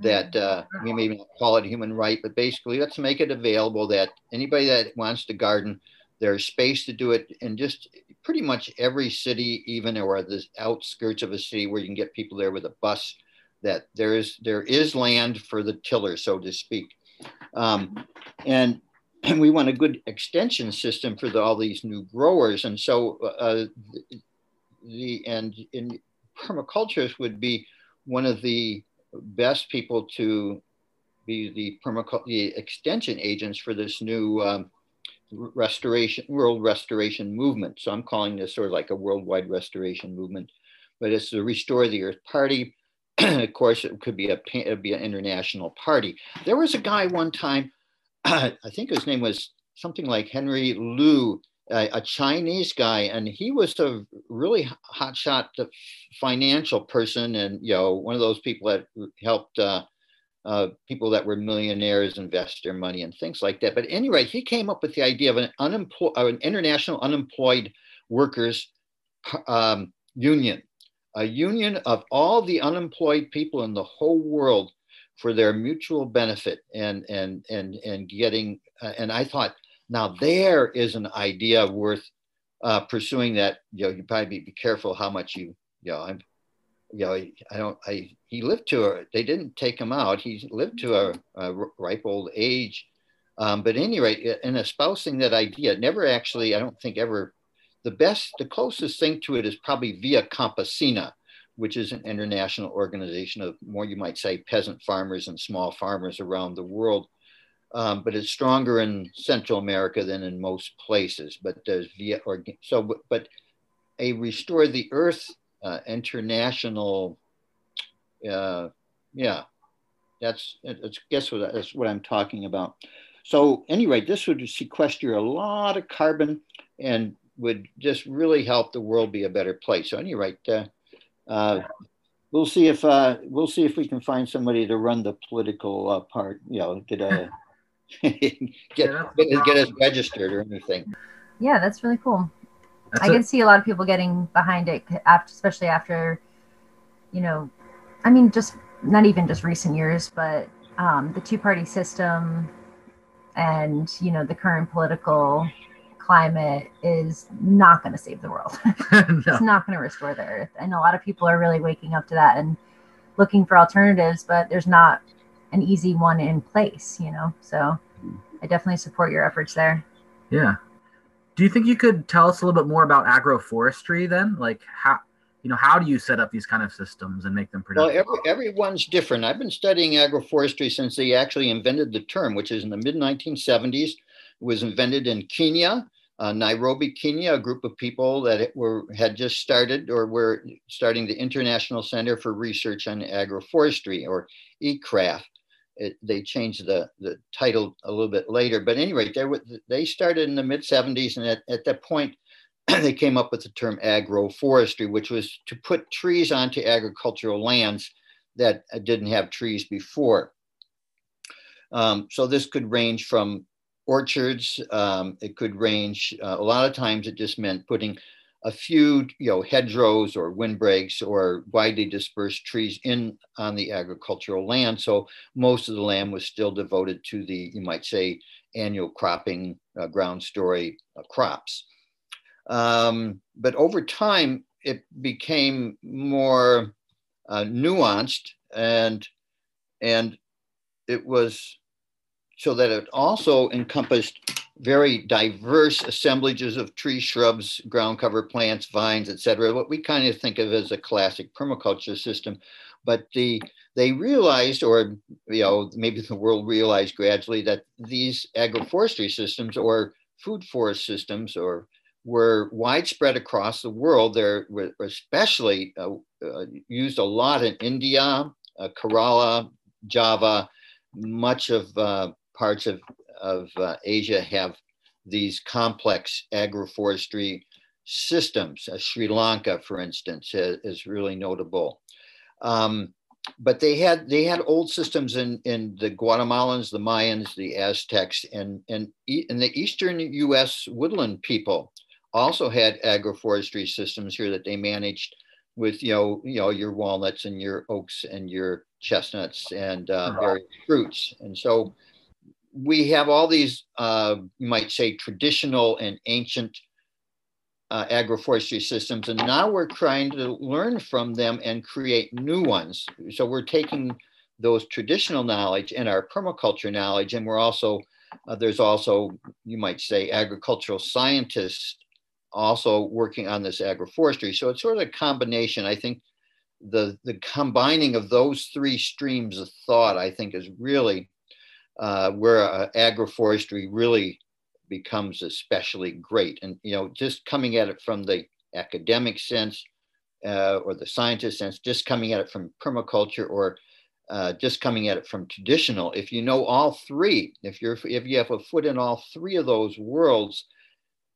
that uh, we may not call it human right, but basically let's make it available that anybody that wants to garden, there's space to do it in just pretty much every city, even or the outskirts of a city where you can get people there with a bus. That there is there is land for the tiller, so to speak, um, and and we want a good extension system for the, all these new growers. And so uh, the, the and in permaculturists would be one of the best people to be the permaculture the extension agents for this new um, restoration world restoration movement. So I'm calling this sort of like a worldwide restoration movement, but it's the Restore the Earth Party. of course, it could be a it'd be an international party. There was a guy one time, I think his name was something like Henry Liu a, a, Chinese guy, and he was a really hotshot financial person, and you know, one of those people that helped uh, uh, people that were millionaires invest their money and things like that. But anyway, he came up with the idea of an unemployed, an international unemployed workers um, union, a union of all the unemployed people in the whole world for their mutual benefit and and and and getting. Uh, and I thought now there is an idea worth uh, pursuing. That you know, you probably be, be careful how much you you know. I'm, you know, I don't. I he lived to a. They didn't take him out. He lived to a, a ripe old age. Um, but rate, in espousing that idea, never actually. I don't think ever. The best, the closest thing to it is probably Via Campesina, which is an international organization of more, you might say, peasant farmers and small farmers around the world um, but it's stronger in Central America than in most places. But there's via or so, but a restore the Earth uh, international, uh, yeah, that's that's guess what that's what I'm talking about. So anyway, this would sequester a lot of carbon and would just really help the world be a better place. So anyway, uh, uh, we'll see if uh, we'll see if we can find somebody to run the political uh, part. You know, get a get, yeah, get, get us registered or anything. Yeah, that's really cool. That's I can see a lot of people getting behind it, after, especially after, you know, I mean, just not even just recent years, but um, the two-party system and you know the current political climate is not going to save the world. no. it's not going to restore the earth. And a lot of people are really waking up to that and looking for alternatives, but there's not an easy one in place, you know? So I definitely support your efforts there. Yeah. Do you think you could tell us a little bit more about agroforestry then? Like how you know how do you set up these kind of systems and make them Well, productive? every, everyone's different. I've been studying agroforestry since they actually invented the term, which is in the mid 1970s. It was invented in Kenya, uh, Nairobi, Kenya. A group of people that were had just started or were starting the International Center for Research on Agroforestry, or ICRAF. It, they changed the, the title a little bit later, but anyway, they, were, they started in the mid 70s, and at, at that point, they came up with the term agroforestry, which was to put trees onto agricultural lands that didn't have trees before. Um, so this could range from orchards. Um, it could range. Uh, a lot of times, it just meant putting a few, you know, hedgerows or windbreaks or widely dispersed trees in on the agricultural land. So most of the land was still devoted to the, you might say, annual cropping, uh, ground story uh, crops. Um, but over time, it became more uh, nuanced and and it was so that it also encompassed very diverse assemblages of trees, shrubs, ground cover plants, vines, etc. What we kind of think of as a classic permaculture system, but the they realized, or you know, maybe the world realized gradually that these agroforestry systems or food forest systems or were widespread across the world. They're especially uh, uh, used a lot in India, uh, Kerala, Java, much of uh, parts of, of uh, Asia have these complex agroforestry systems. Uh, Sri Lanka, for instance, is, is really notable. Um, but they had they had old systems in in the Guatemalans, the Mayans, the Aztecs, and and in the eastern U.S. woodland people also had agroforestry systems here that they managed with you know you know your walnuts and your oaks and your chestnuts and uh, various fruits and so we have all these uh, you might say traditional and ancient uh, agroforestry systems and now we're trying to learn from them and create new ones so we're taking those traditional knowledge and our permaculture knowledge and we're also uh, there's also you might say agricultural scientists also working on this agroforestry. So it's sort of a combination. I think the the combining of those three streams of thought, I think, is really uh, where uh, agroforestry really becomes especially great. And you know, just coming at it from the academic sense uh, or the scientist sense, just coming at it from permaculture or uh, just coming at it from traditional. If you know all three, if you're if you have a foot in all three of those worlds,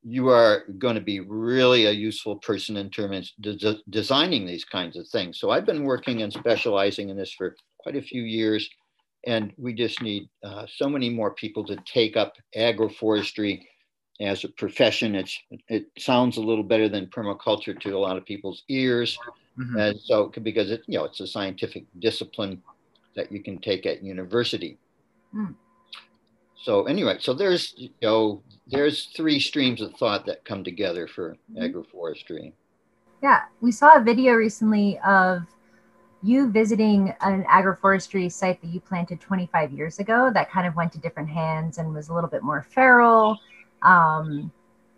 you are going to be really a useful person in terms of de- designing these kinds of things. So I've been working and specializing in this for quite a few years, and we just need uh, so many more people to take up agroforestry as a profession. It's, it sounds a little better than permaculture to a lot of people's ears, Mhm. and so because it you know it's a scientific discipline that you can take at university. Hmm. So anyway, so there's you know there's three streams of thought that come together for agroforestry. Yeah, we saw a video recently of you visiting an agroforestry site that you planted 25 years ago that kind of went to different hands and was a little bit more feral. Um,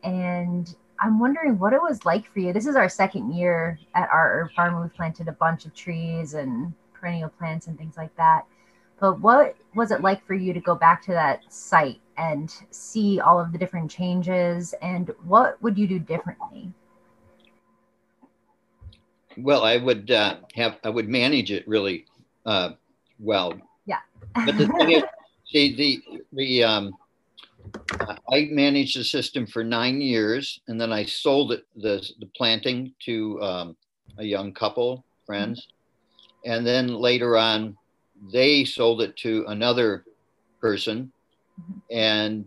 and I'm wondering what it was like for you. This is our second year at our farm. We've planted a bunch of trees and perennial plants and things like that. But what was it like for you to go back to that site and see all of the different changes? And what would you do differently? Well, I would uh, have I would manage it really uh, well. Yeah. But the thing is, see the the um, I managed the system for nine years, and then I sold it the the planting to um, a young couple friends, and then later on, they sold it to another person, and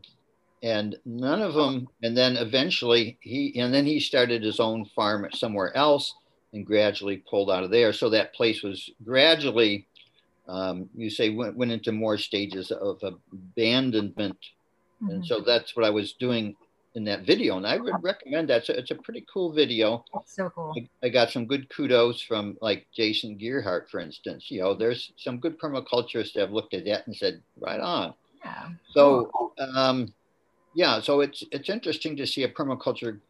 and none of them. And then eventually he and then he started his own farm somewhere else, and gradually pulled out of there. So that place was gradually um, you say went, went into more stages of abandonment. Mm-hmm. And so that's what I was doing in that video. And I would recommend that. So it's a pretty cool video. That's so cool. I, I, got some good kudos from like Jason Gerhardt, for instance. You know, there's some good permaculturists that have looked at that and said, right on. Yeah. So, um, yeah, so it's it's interesting to see a permaculture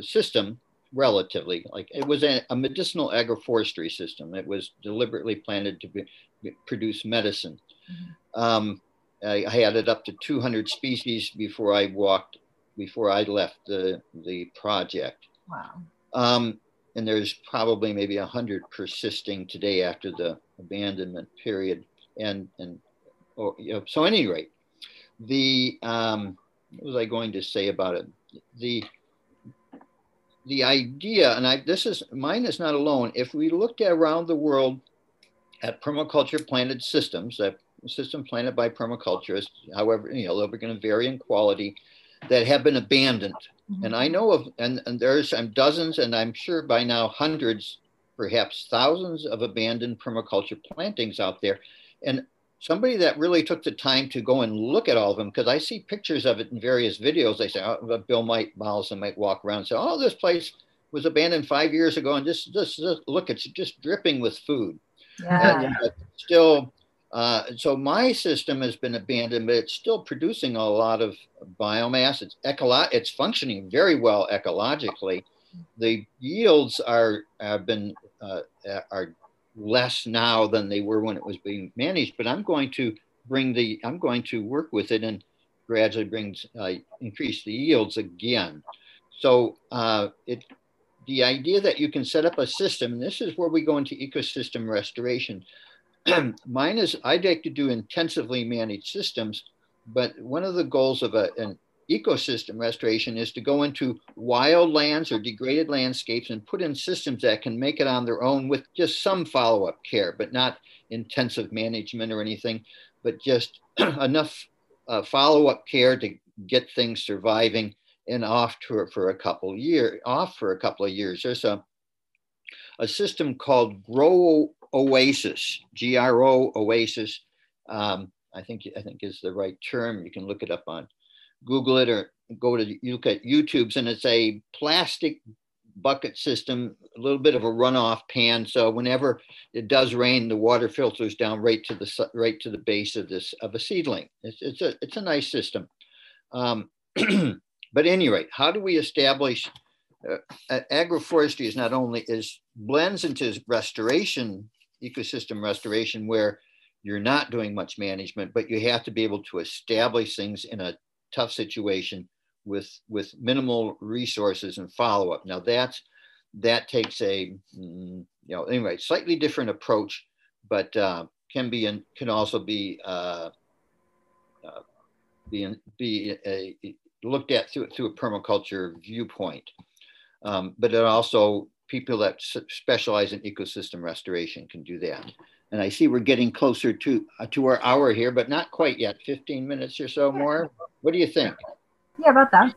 system relatively like it was a, a medicinal agroforestry system. It was deliberately planted to be, produce medicine. Mm-hmm. Um, I, I had it up to 200 species before I walked before I left the the project. Wow. Um, and there's probably maybe a hundred persisting today after the abandonment period. And and or, you know, so at any rate, the um, what was I going to say about it? The the idea, and I this is mine is not alone. If we looked around the world at permaculture planted systems, that system planted by permaculturists, however, you know, they're going to vary in quality, that have been abandoned. Mm-hmm. And I know of, and, and there's I'm dozens, and I'm sure by now hundreds, perhaps thousands of abandoned permaculture plantings out there. And somebody that really took the time to go and look at all of them, because I see pictures of it in various videos. They say, oh, Bill might, Mollison might walk around and say, oh, this place was abandoned five years ago. And just, just, just look, it's just dripping with food. Yeah. still, uh, so my system has been abandoned, but it's still producing a lot of biomass. It's ecolo- it's functioning very well ecologically. The yields are have been uh, are less now than they were when it was being managed. But I'm going to bring the I'm going to work with it and gradually brings uh, increase the yields again. So uh, it the idea that you can set up a system, and this is where we go into ecosystem restoration. Mine is I'd like to do intensively managed systems, but one of the goals of a, an ecosystem restoration is to go into wild lands or degraded landscapes and put in systems that can make it on their own with just some follow-up care, but not intensive management or anything, but just enough uh, follow-up care to get things surviving and off to, for a couple years, off for a couple of years. There's a, a system called Grow Oasis, G-R-O Oasis. Um, I think I think is the right term. You can look it up on Google it or go to you look at YouTube's and it's a plastic bucket system, a little bit of a runoff pan. So whenever it does rain, the water filters down right to the right to the base of this of a seedling. It's, it's a it's a nice system. Um, but any rate, how do we establish uh, agroforestry is not only is blends into restoration ecosystem restoration where you're not doing much management, but you have to be able to establish things in a tough situation with with minimal resources and follow up. Now that's that takes a mm, you know anyway slightly different approach, but uh, can be and can also be uh, uh, be be a, looked at through through a permaculture viewpoint. Um, but it also people that specialize in ecosystem restoration can do that. And I see we're getting closer to uh, to our hour here, but not quite yet. 15 minutes or so more. What do you think? Yeah, about that.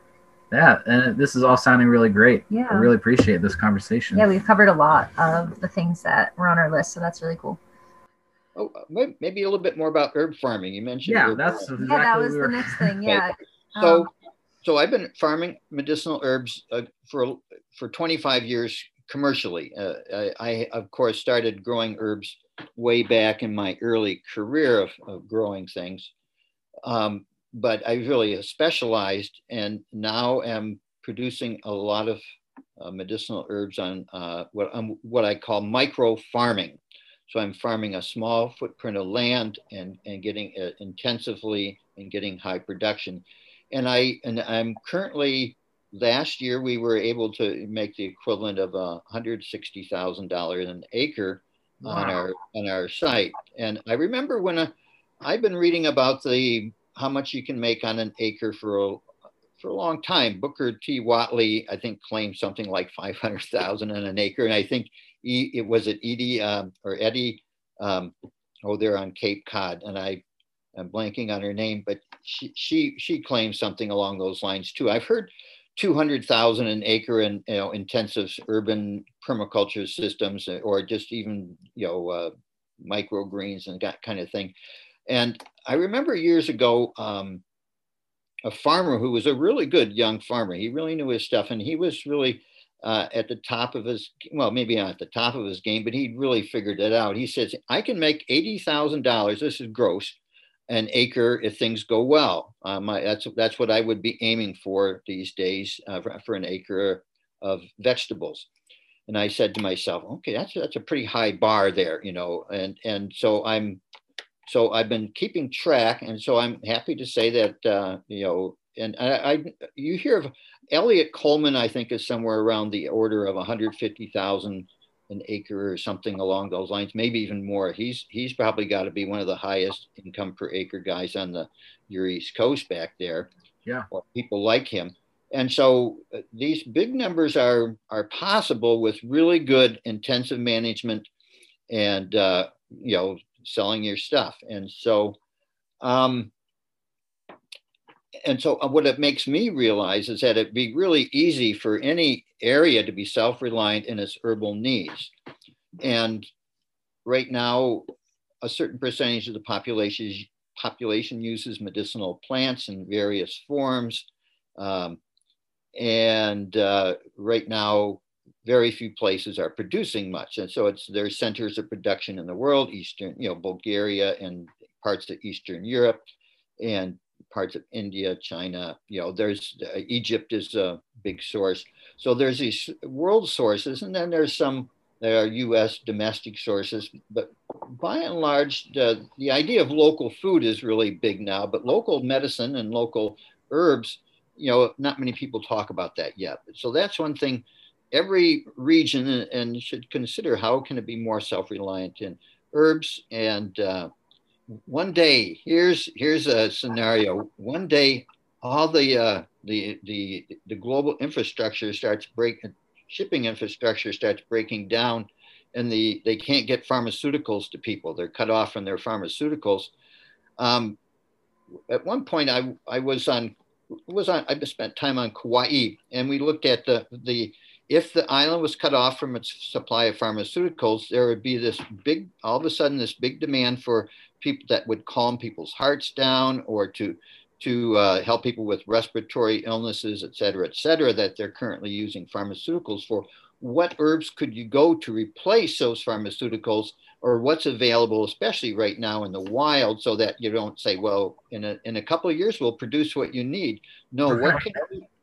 Yeah, and this is all sounding really great. Yeah. I really appreciate this conversation. Yeah, we've covered a lot of the things that were on our list, so that's really cool. Oh, maybe a little bit more about herb farming. You mentioned. Yeah, that's exactly yeah, that was we the next thing. Yeah. so, um, so I've been farming medicinal herbs uh, for for 25 years commercially. Uh, I, I, of course, started growing herbs way back in my early career of, of growing things. Um, but I really specialized and now am producing a lot of uh, medicinal herbs on uh, what, um, what I call micro farming. So I'm farming a small footprint of land and, and getting uh, intensively and getting high production. And I and I'm currently last year we were able to make the equivalent of a hundred sixty thousand dollars an acre wow. on our on our site. And I remember when I, I've been reading about the how much you can make on an acre for a, for a long time. Booker T. Whatley, I think, claimed something like 500,000 on an acre. And I think e, it was it Edie um, or Eddie, um, oh, they're on Cape Cod. And I, I'm blanking on her name, but she, she, she claims something along those lines too. I've heard 200,000 an acre in you know, intensive urban permaculture systems or just even, you know, uh, microgreens and that kind of thing. And I remember years ago, um, a farmer who was a really good young farmer. He really knew his stuff, and he was really uh, at the top of his well, maybe not at the top of his game, but he really figured it out. He says, "I can make eighty thousand dollars. This is gross." An acre if things go well. I, that's that's what I would be aiming for these days uh, for, for an acre of vegetables and I said to myself, okay, that's that's a pretty high bar there, you know, and and so I'm so I've been keeping track, and so I'm happy to say that uh, you know, and I, I you hear of Eliot Coleman, I think is somewhere around the order of 150,000 an acre or something along those lines, maybe even more. He's he's probably got to be one of the highest income per acre guys on the your East Coast back there. Yeah, or people like him. And so uh, these big numbers are are possible with really good intensive management and uh, you know selling your stuff. And so, um, and so uh, what it makes me realize is that it'd be really easy for any area to be self-reliant in its herbal needs. And right now, a certain percentage of the population population uses medicinal plants in various forms. Um, and uh, right now very few places are producing much. And so it's there's centers of production in the world, Eastern, you know, Bulgaria and parts of Eastern Europe and parts of India, China, you know, there's uh, Egypt is a big source. So there's these world sources, and then there's some there are US domestic sources, but by and large, the, the idea of local food is really big now, but local medicine and local herbs, you know, not many people talk about that yet. So that's one thing every region and should consider how can it be more self-reliant in herbs. And uh, one day here's here's a scenario. One day all the uh, the the the global infrastructure starts breaking shipping infrastructure starts breaking down and the they can't get pharmaceuticals to people. They're cut off from their pharmaceuticals. Um, at one point i i was on was on i spent time on kauai and we looked at the the if the island was cut off from its supply of pharmaceuticals, there would be this big, all of a sudden, this big demand for people that would calm people's hearts down or to to uh, help people with respiratory illnesses, et cetera, et cetera, that they're currently using pharmaceuticals for. What herbs could you go to replace those pharmaceuticals, or what's available, especially right now in the wild, so that you don't say, well, in a, in a couple of years, we'll produce what you need. No, what can,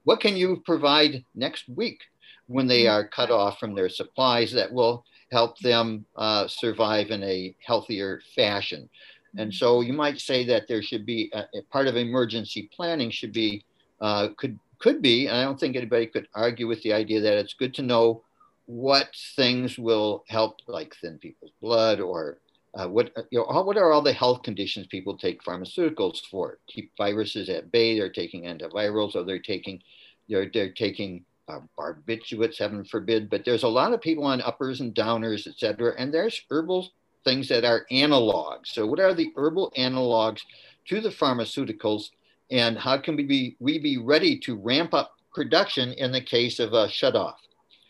what can you provide next week? When they mm-hmm. are cut off from their supplies that will help them uh, survive in a healthier fashion. And mm-hmm. so you might say that there should be a, a part of emergency planning should be uh, could could be, and I don't think anybody could argue with the idea that it's good to know what things will help, like thin people's blood or uh, what you know, what are all the health conditions people take pharmaceuticals for? Keep viruses at bay. They're taking antivirals, or they're taking they're, they're taking uh, barbiturates, heaven forbid, but there's a lot of people on uppers and downers, et cetera, and there's herbal things that are analogs. So, what are the herbal analogs to the pharmaceuticals, and how can we be we be ready to ramp up production in the case of a shutoff?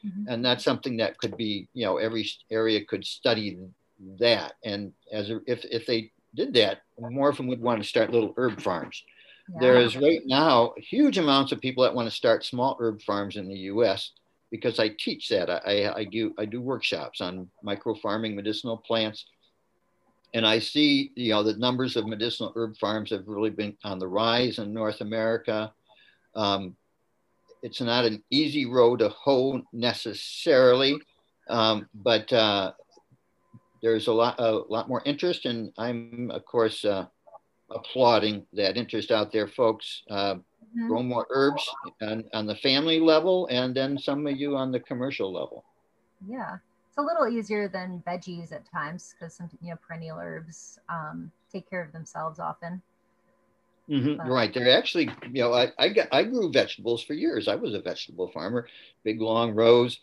Mm-hmm. And that's something that could be, you know, every area could study that. And as a, if if they did that, more of them would want to start little herb farms. There is right now huge amounts of people that want to start small herb farms in the U.S. because I teach that. I, I do I do workshops on micro farming medicinal plants, and I see you know the numbers of medicinal herb farms have really been on the rise in North America. Um, it's not an easy road to hoe necessarily, um, but uh, there's a lot a lot more interest, and I'm of course. Uh, applauding that interest out there, folks. Uh, mm-hmm. Grow more herbs on, on the family level, and then some of you on the commercial level. Yeah, it's a little easier than veggies at times because some you know perennial herbs um, take care of themselves often. Mm-hmm, right. They're actually, you know, I, I, got, I grew vegetables for years. I was a vegetable farmer, big long rows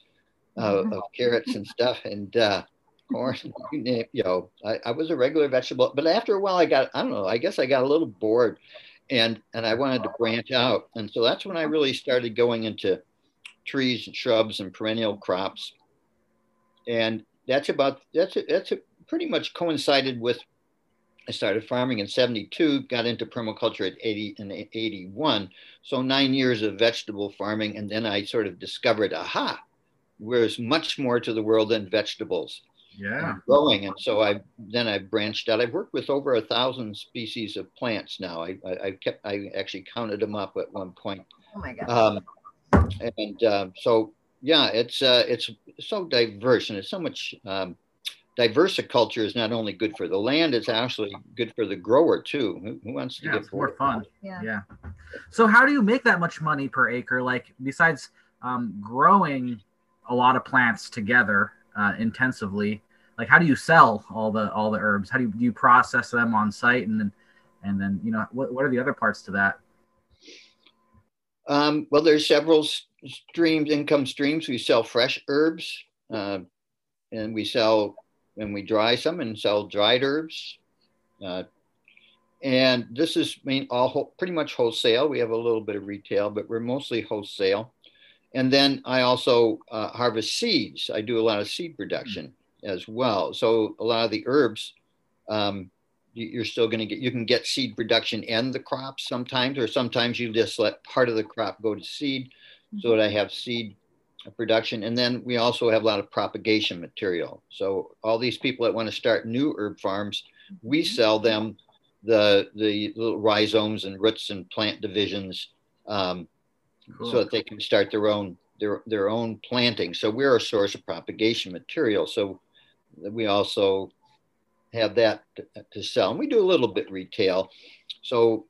uh, of carrots and stuff. And uh, corn, you know, I, I was a regular vegetable, but after a while I got, I don't know, I guess I got a little bored and, and I wanted to branch out. And so that's when I really started going into trees and shrubs and perennial crops. And that's about, that's, that's pretty much coincided with I started farming in 72, got into permaculture at 80 and 81. So nine years of vegetable farming. And then I sort of discovered, aha, there's much more to the world than vegetables. Yeah. Growing. And so I then I branched out. I've worked with over a thousand species of plants now. I, I, I kept I actually counted them up at one point. Oh my god. Um, and uh, so yeah, it's uh, it's so diverse and it's so much um, culture is not only good for the land, it's actually good for the grower too. Who, who wants to Yeah, get it's more fun. yeah. Yeah. So how do you make that much money per acre? Like besides um, growing a lot of plants together uh, intensively, like how do you sell all the all the herbs? How do you, do you process them on site and then and then you know what what are the other parts to that? Um, well, there's several streams, income streams. We sell fresh herbs, uh, and we sell and we dry some and sell dried herbs. Uh, and this is mean all pretty much wholesale. We have a little bit of retail, but we're mostly wholesale. And then I also uh, harvest seeds. I do a lot of seed production as well. So a lot of the herbs, um, you- you're still going to get. You can get seed production and the crops sometimes, or sometimes you just let part of the crop go to seed, so that I have seed production. And then we also have a lot of propagation material. So all these people that want to start new herb farms, we sell them the the little rhizomes and roots and plant divisions um, Cool. so that they can start their own their their own planting. So we're a source of propagation material. So we also have that to, to sell, and we do a little bit retail. So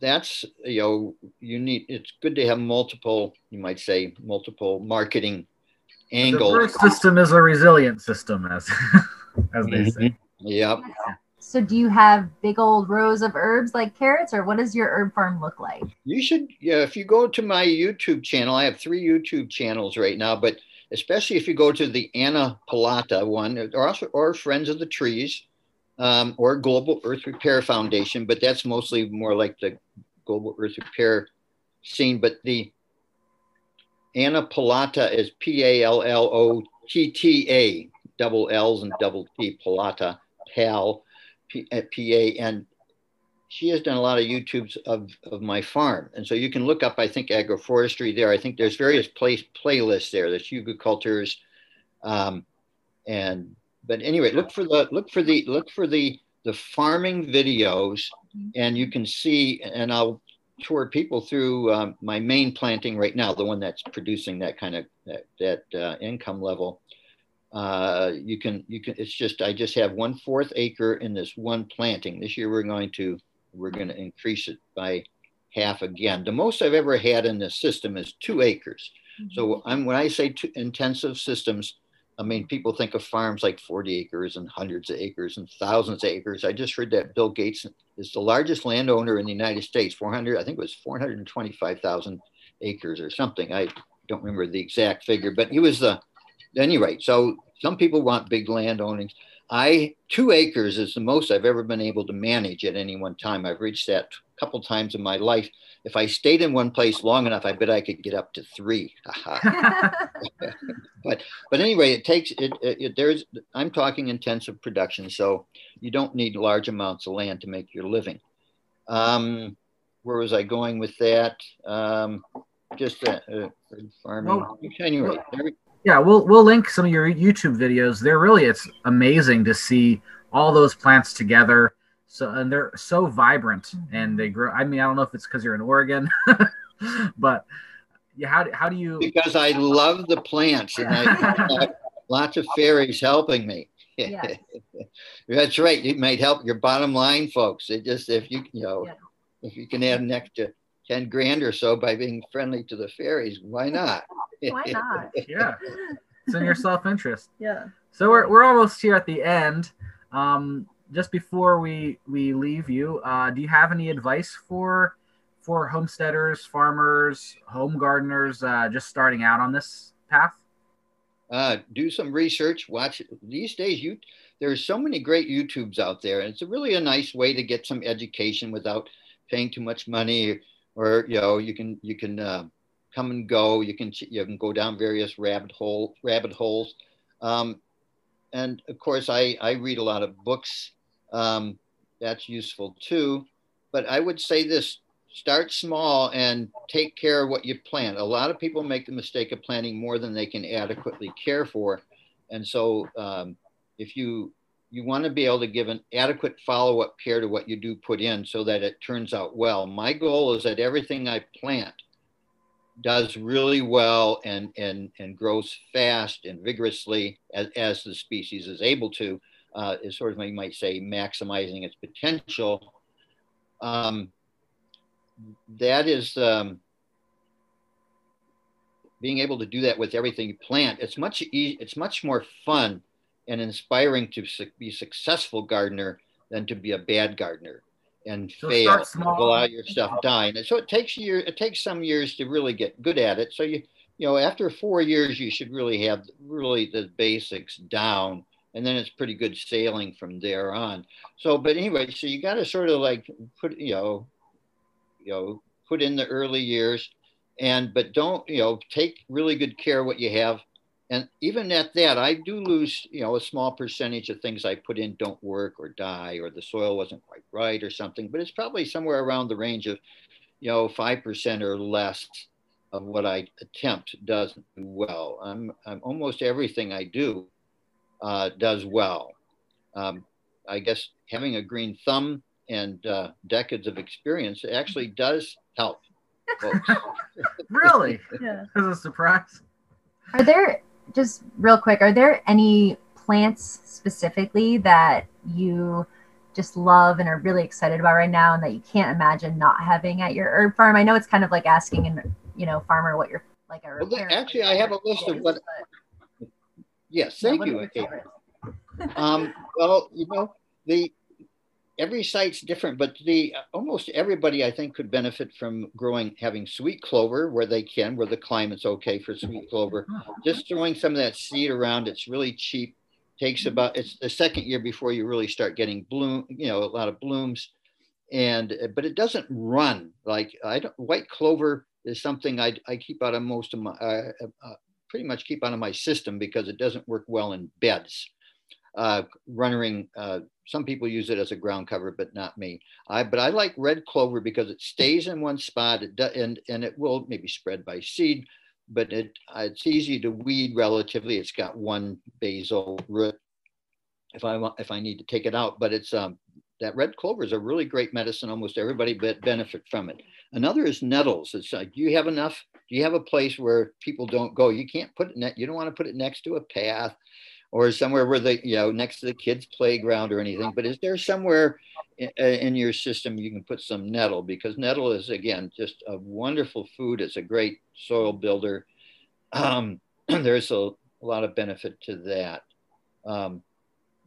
that's you know you need. It's good to have multiple. You might say multiple marketing the angles. diverse system is a resilient system, as as they mm-hmm. say. Yep. So do you have big old rows of herbs like carrots, or what does your herb farm look like? You should, yeah, if you go to my YouTube channel, I have three YouTube channels right now, but especially if you go to the Anna Pallotta one, or also or Friends of the Trees, um, or Global Earth Repair Foundation, but that's mostly more like the Global Earth Repair scene. But the Anna Pallotta is P A L L O T T A, double L's and double T, Pallotta, Pal, P A N she has done a lot of YouTubes of, of my farm. And so you can look up, I think, agroforestry there. I think there's various place playlists there. There's Hugelkultures. Um, and but anyway, look for the look for the look for the the farming videos and you can see and I'll tour people through um, my main planting right now, the one that's producing that kind of that, that uh, income level. Uh, you can you can it's just I just have one fourth acre in this one planting. This year we're going to we're going to increase it by half again. The most I've ever had in this system is two acres. So I'm when I say two intensive systems, I mean people think of farms like 40 acres and hundreds of acres and thousands of acres. I just heard that Bill Gates is the largest landowner in the United States. 400, I think it was 425,000 acres or something. I don't remember the exact figure, but he was the anyway. So some people want big land ownings. I two acres is the most I've ever been able to manage at any one time. I've reached that a couple times in my life. If I stayed in one place long enough, I bet I could get up to three. but but anyway, it takes it, it, it. There's I'm talking intensive production, so you don't need large amounts of land to make your living. Um, where was I going with that? Um, just uh, uh, farming. Well- anyway, there we- Yeah, we'll we'll link some of your YouTube videos. They're really it's amazing to see all those plants together. So and they're so vibrant and they grow. I mean, I don't know if it's because you're in Oregon, but yeah, how do- how do you? because I love the plants and I lots of fairies helping me. Yes. That's right. It might help your bottom line, folks. It just if you you know Yeah. if you can add an extra ten grand or so by being friendly to the fairies, why not? Why not? Yeah, it's in your self interest. Yeah. So we're, we're almost here at the end. Um, just before we we leave you, uh, do you have any advice for for homesteaders, farmers, home gardeners, uh, just starting out on this path? uh, do some research. Watch these days. You there's so many great YouTubes out there, and it's a really a nice way to get some education without paying too much money. Or you know, you can you can uh, come and go. You can you can go down various rabbit hole rabbit holes. Um, and of course, I, I read a lot of books. Um, that's useful too. But I would say this start small and take care of what you plant. A lot of people make the mistake of planting more than they can adequately care for. And so um, if you you want to be able to give an adequate follow-up care to what you do put in so that it turns out well. My goal is that everything I plant does really well and, and, and grows fast and vigorously as, as the species is able to, uh, is sort of, you might say, maximizing its potential. Um, that is um, being able to do that with everything you plant. It's much, e- it's much more fun and inspiring to su- be successful gardener than to be a bad gardener and So fail small. allow your stuff dying. And so it takes year it takes some years to really get good at it. So you you know after four years you should really have really the basics down and then it's pretty good sailing from there on. So but anyway so you got to sort of like put you know you know put in the early years and but don't you know take really good care of what you have and even at that i do lose you know a small percentage of things i put in don't work or die or the soil wasn't quite right or something but it's probably somewhere around the range of you know 5% or less of what i attempt does well i'm, I'm almost everything i do uh, does well um, i guess having a green thumb and uh, decades of experience actually does help really? Yeah. As a surprise. Are there just real quick? Are there any plants specifically that you just love and are really excited about right now, and that you can't imagine not having at your herb farm? I know it's kind of like asking an you know farmer what you're like a Well, actually, I have a list of what- but, yes yeah, thank what you um, well, you know, the every site's different, but the almost everybody I think could benefit from growing having sweet clover where they can, where the climate's okay for sweet clover. Just throwing some of that seed around, it's really cheap. Takes about it's the second year before you really start getting bloom, you know, a lot of blooms, and but it doesn't run like I don't. White clover is something I I keep out of most of my uh, uh, pretty much keep out of my system because it doesn't work well in beds uh, running. Uh, some people use it as a ground cover, but not me. I but I like red clover because it stays in one spot. It do, and and it will maybe spread by seed, but it uh, it's easy to weed relatively. It's got one basal root. If I want, if I need to take it out, but it's um that red clover is a really great medicine. Almost everybody be- benefit from it. Another is nettles. It's like, do you have enough? Do you have a place where people don't go? You can't put it. Ne- you don't want to put it next to a path or somewhere where they, you know, next to the kids' playground or anything. But is there somewhere in, in your system you can put some nettle? Because nettle is again just a wonderful food. It's a great soil builder. Um, there's a, a lot of benefit to that. Um,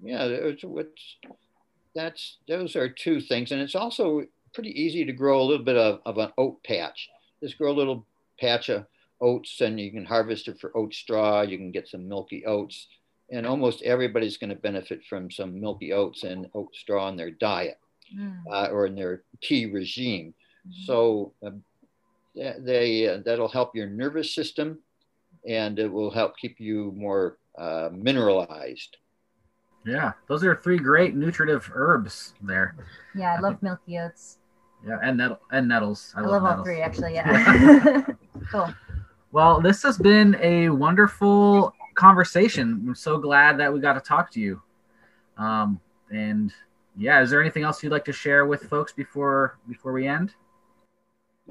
yeah, there's what's that's those are two things, and it's also pretty easy to grow a little bit of, of an oat patch. Just grow a little patch of oats, and you can harvest it for oat straw. You can get some milky oats and almost everybody's going to benefit from some milky oats and oat straw in their diet Mm. uh, or in their tea regime. Mhm. So um, they, they uh, that'll help your nervous system, and it will help keep you more uh, mineralized. Yeah, those are three great nutritive herbs there. yeah, I love milky oats. Yeah, and nettle and nettles. I, love all nettles. three actually. Yeah. cool. Well, this has been a wonderful conversation. I'm so glad that we got to talk to you. Um, and yeah, is there anything else you'd like to share with folks before before we end?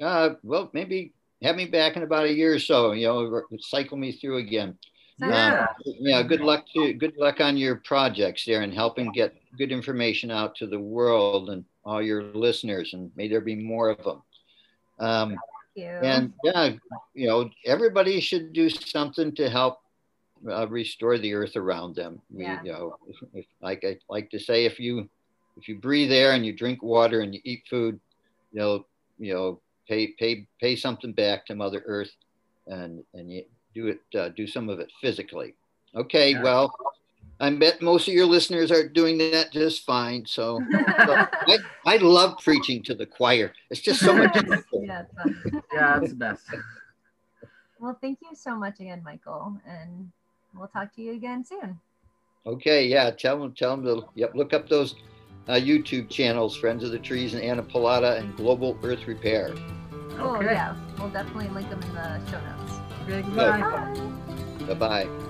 Uh, well, maybe have me back in about a year or so. You know, cycle me through again. Yeah. good. yeah good luck to good luck on your projects there and helping get good information out to the world and all your listeners and may there be more of them um, Thank you. and yeah you know everybody should do something to help uh, restore the earth around them we, Yeah. you know if, like i like to say if you if you breathe air and you drink water and you eat food you know you know pay pay pay something back to mother earth and and you do it uh, do some of it physically okay Yeah. well i bet most of your listeners are doing that just fine so, so I, I love preaching to the choir it's just so much yeah, it's fun. Yeah, that's the best. Well, thank you so much again, Michael, and we'll talk to you again soon. Okay, yeah, tell them, tell them to, yep, look up those uh, YouTube channels, Friends of the Trees and Anna Pallotta and Global Earth Repair. Cool. Okay. Yeah, we'll definitely link them in the show notes. Okay, goodbye. Bye. Bye-bye.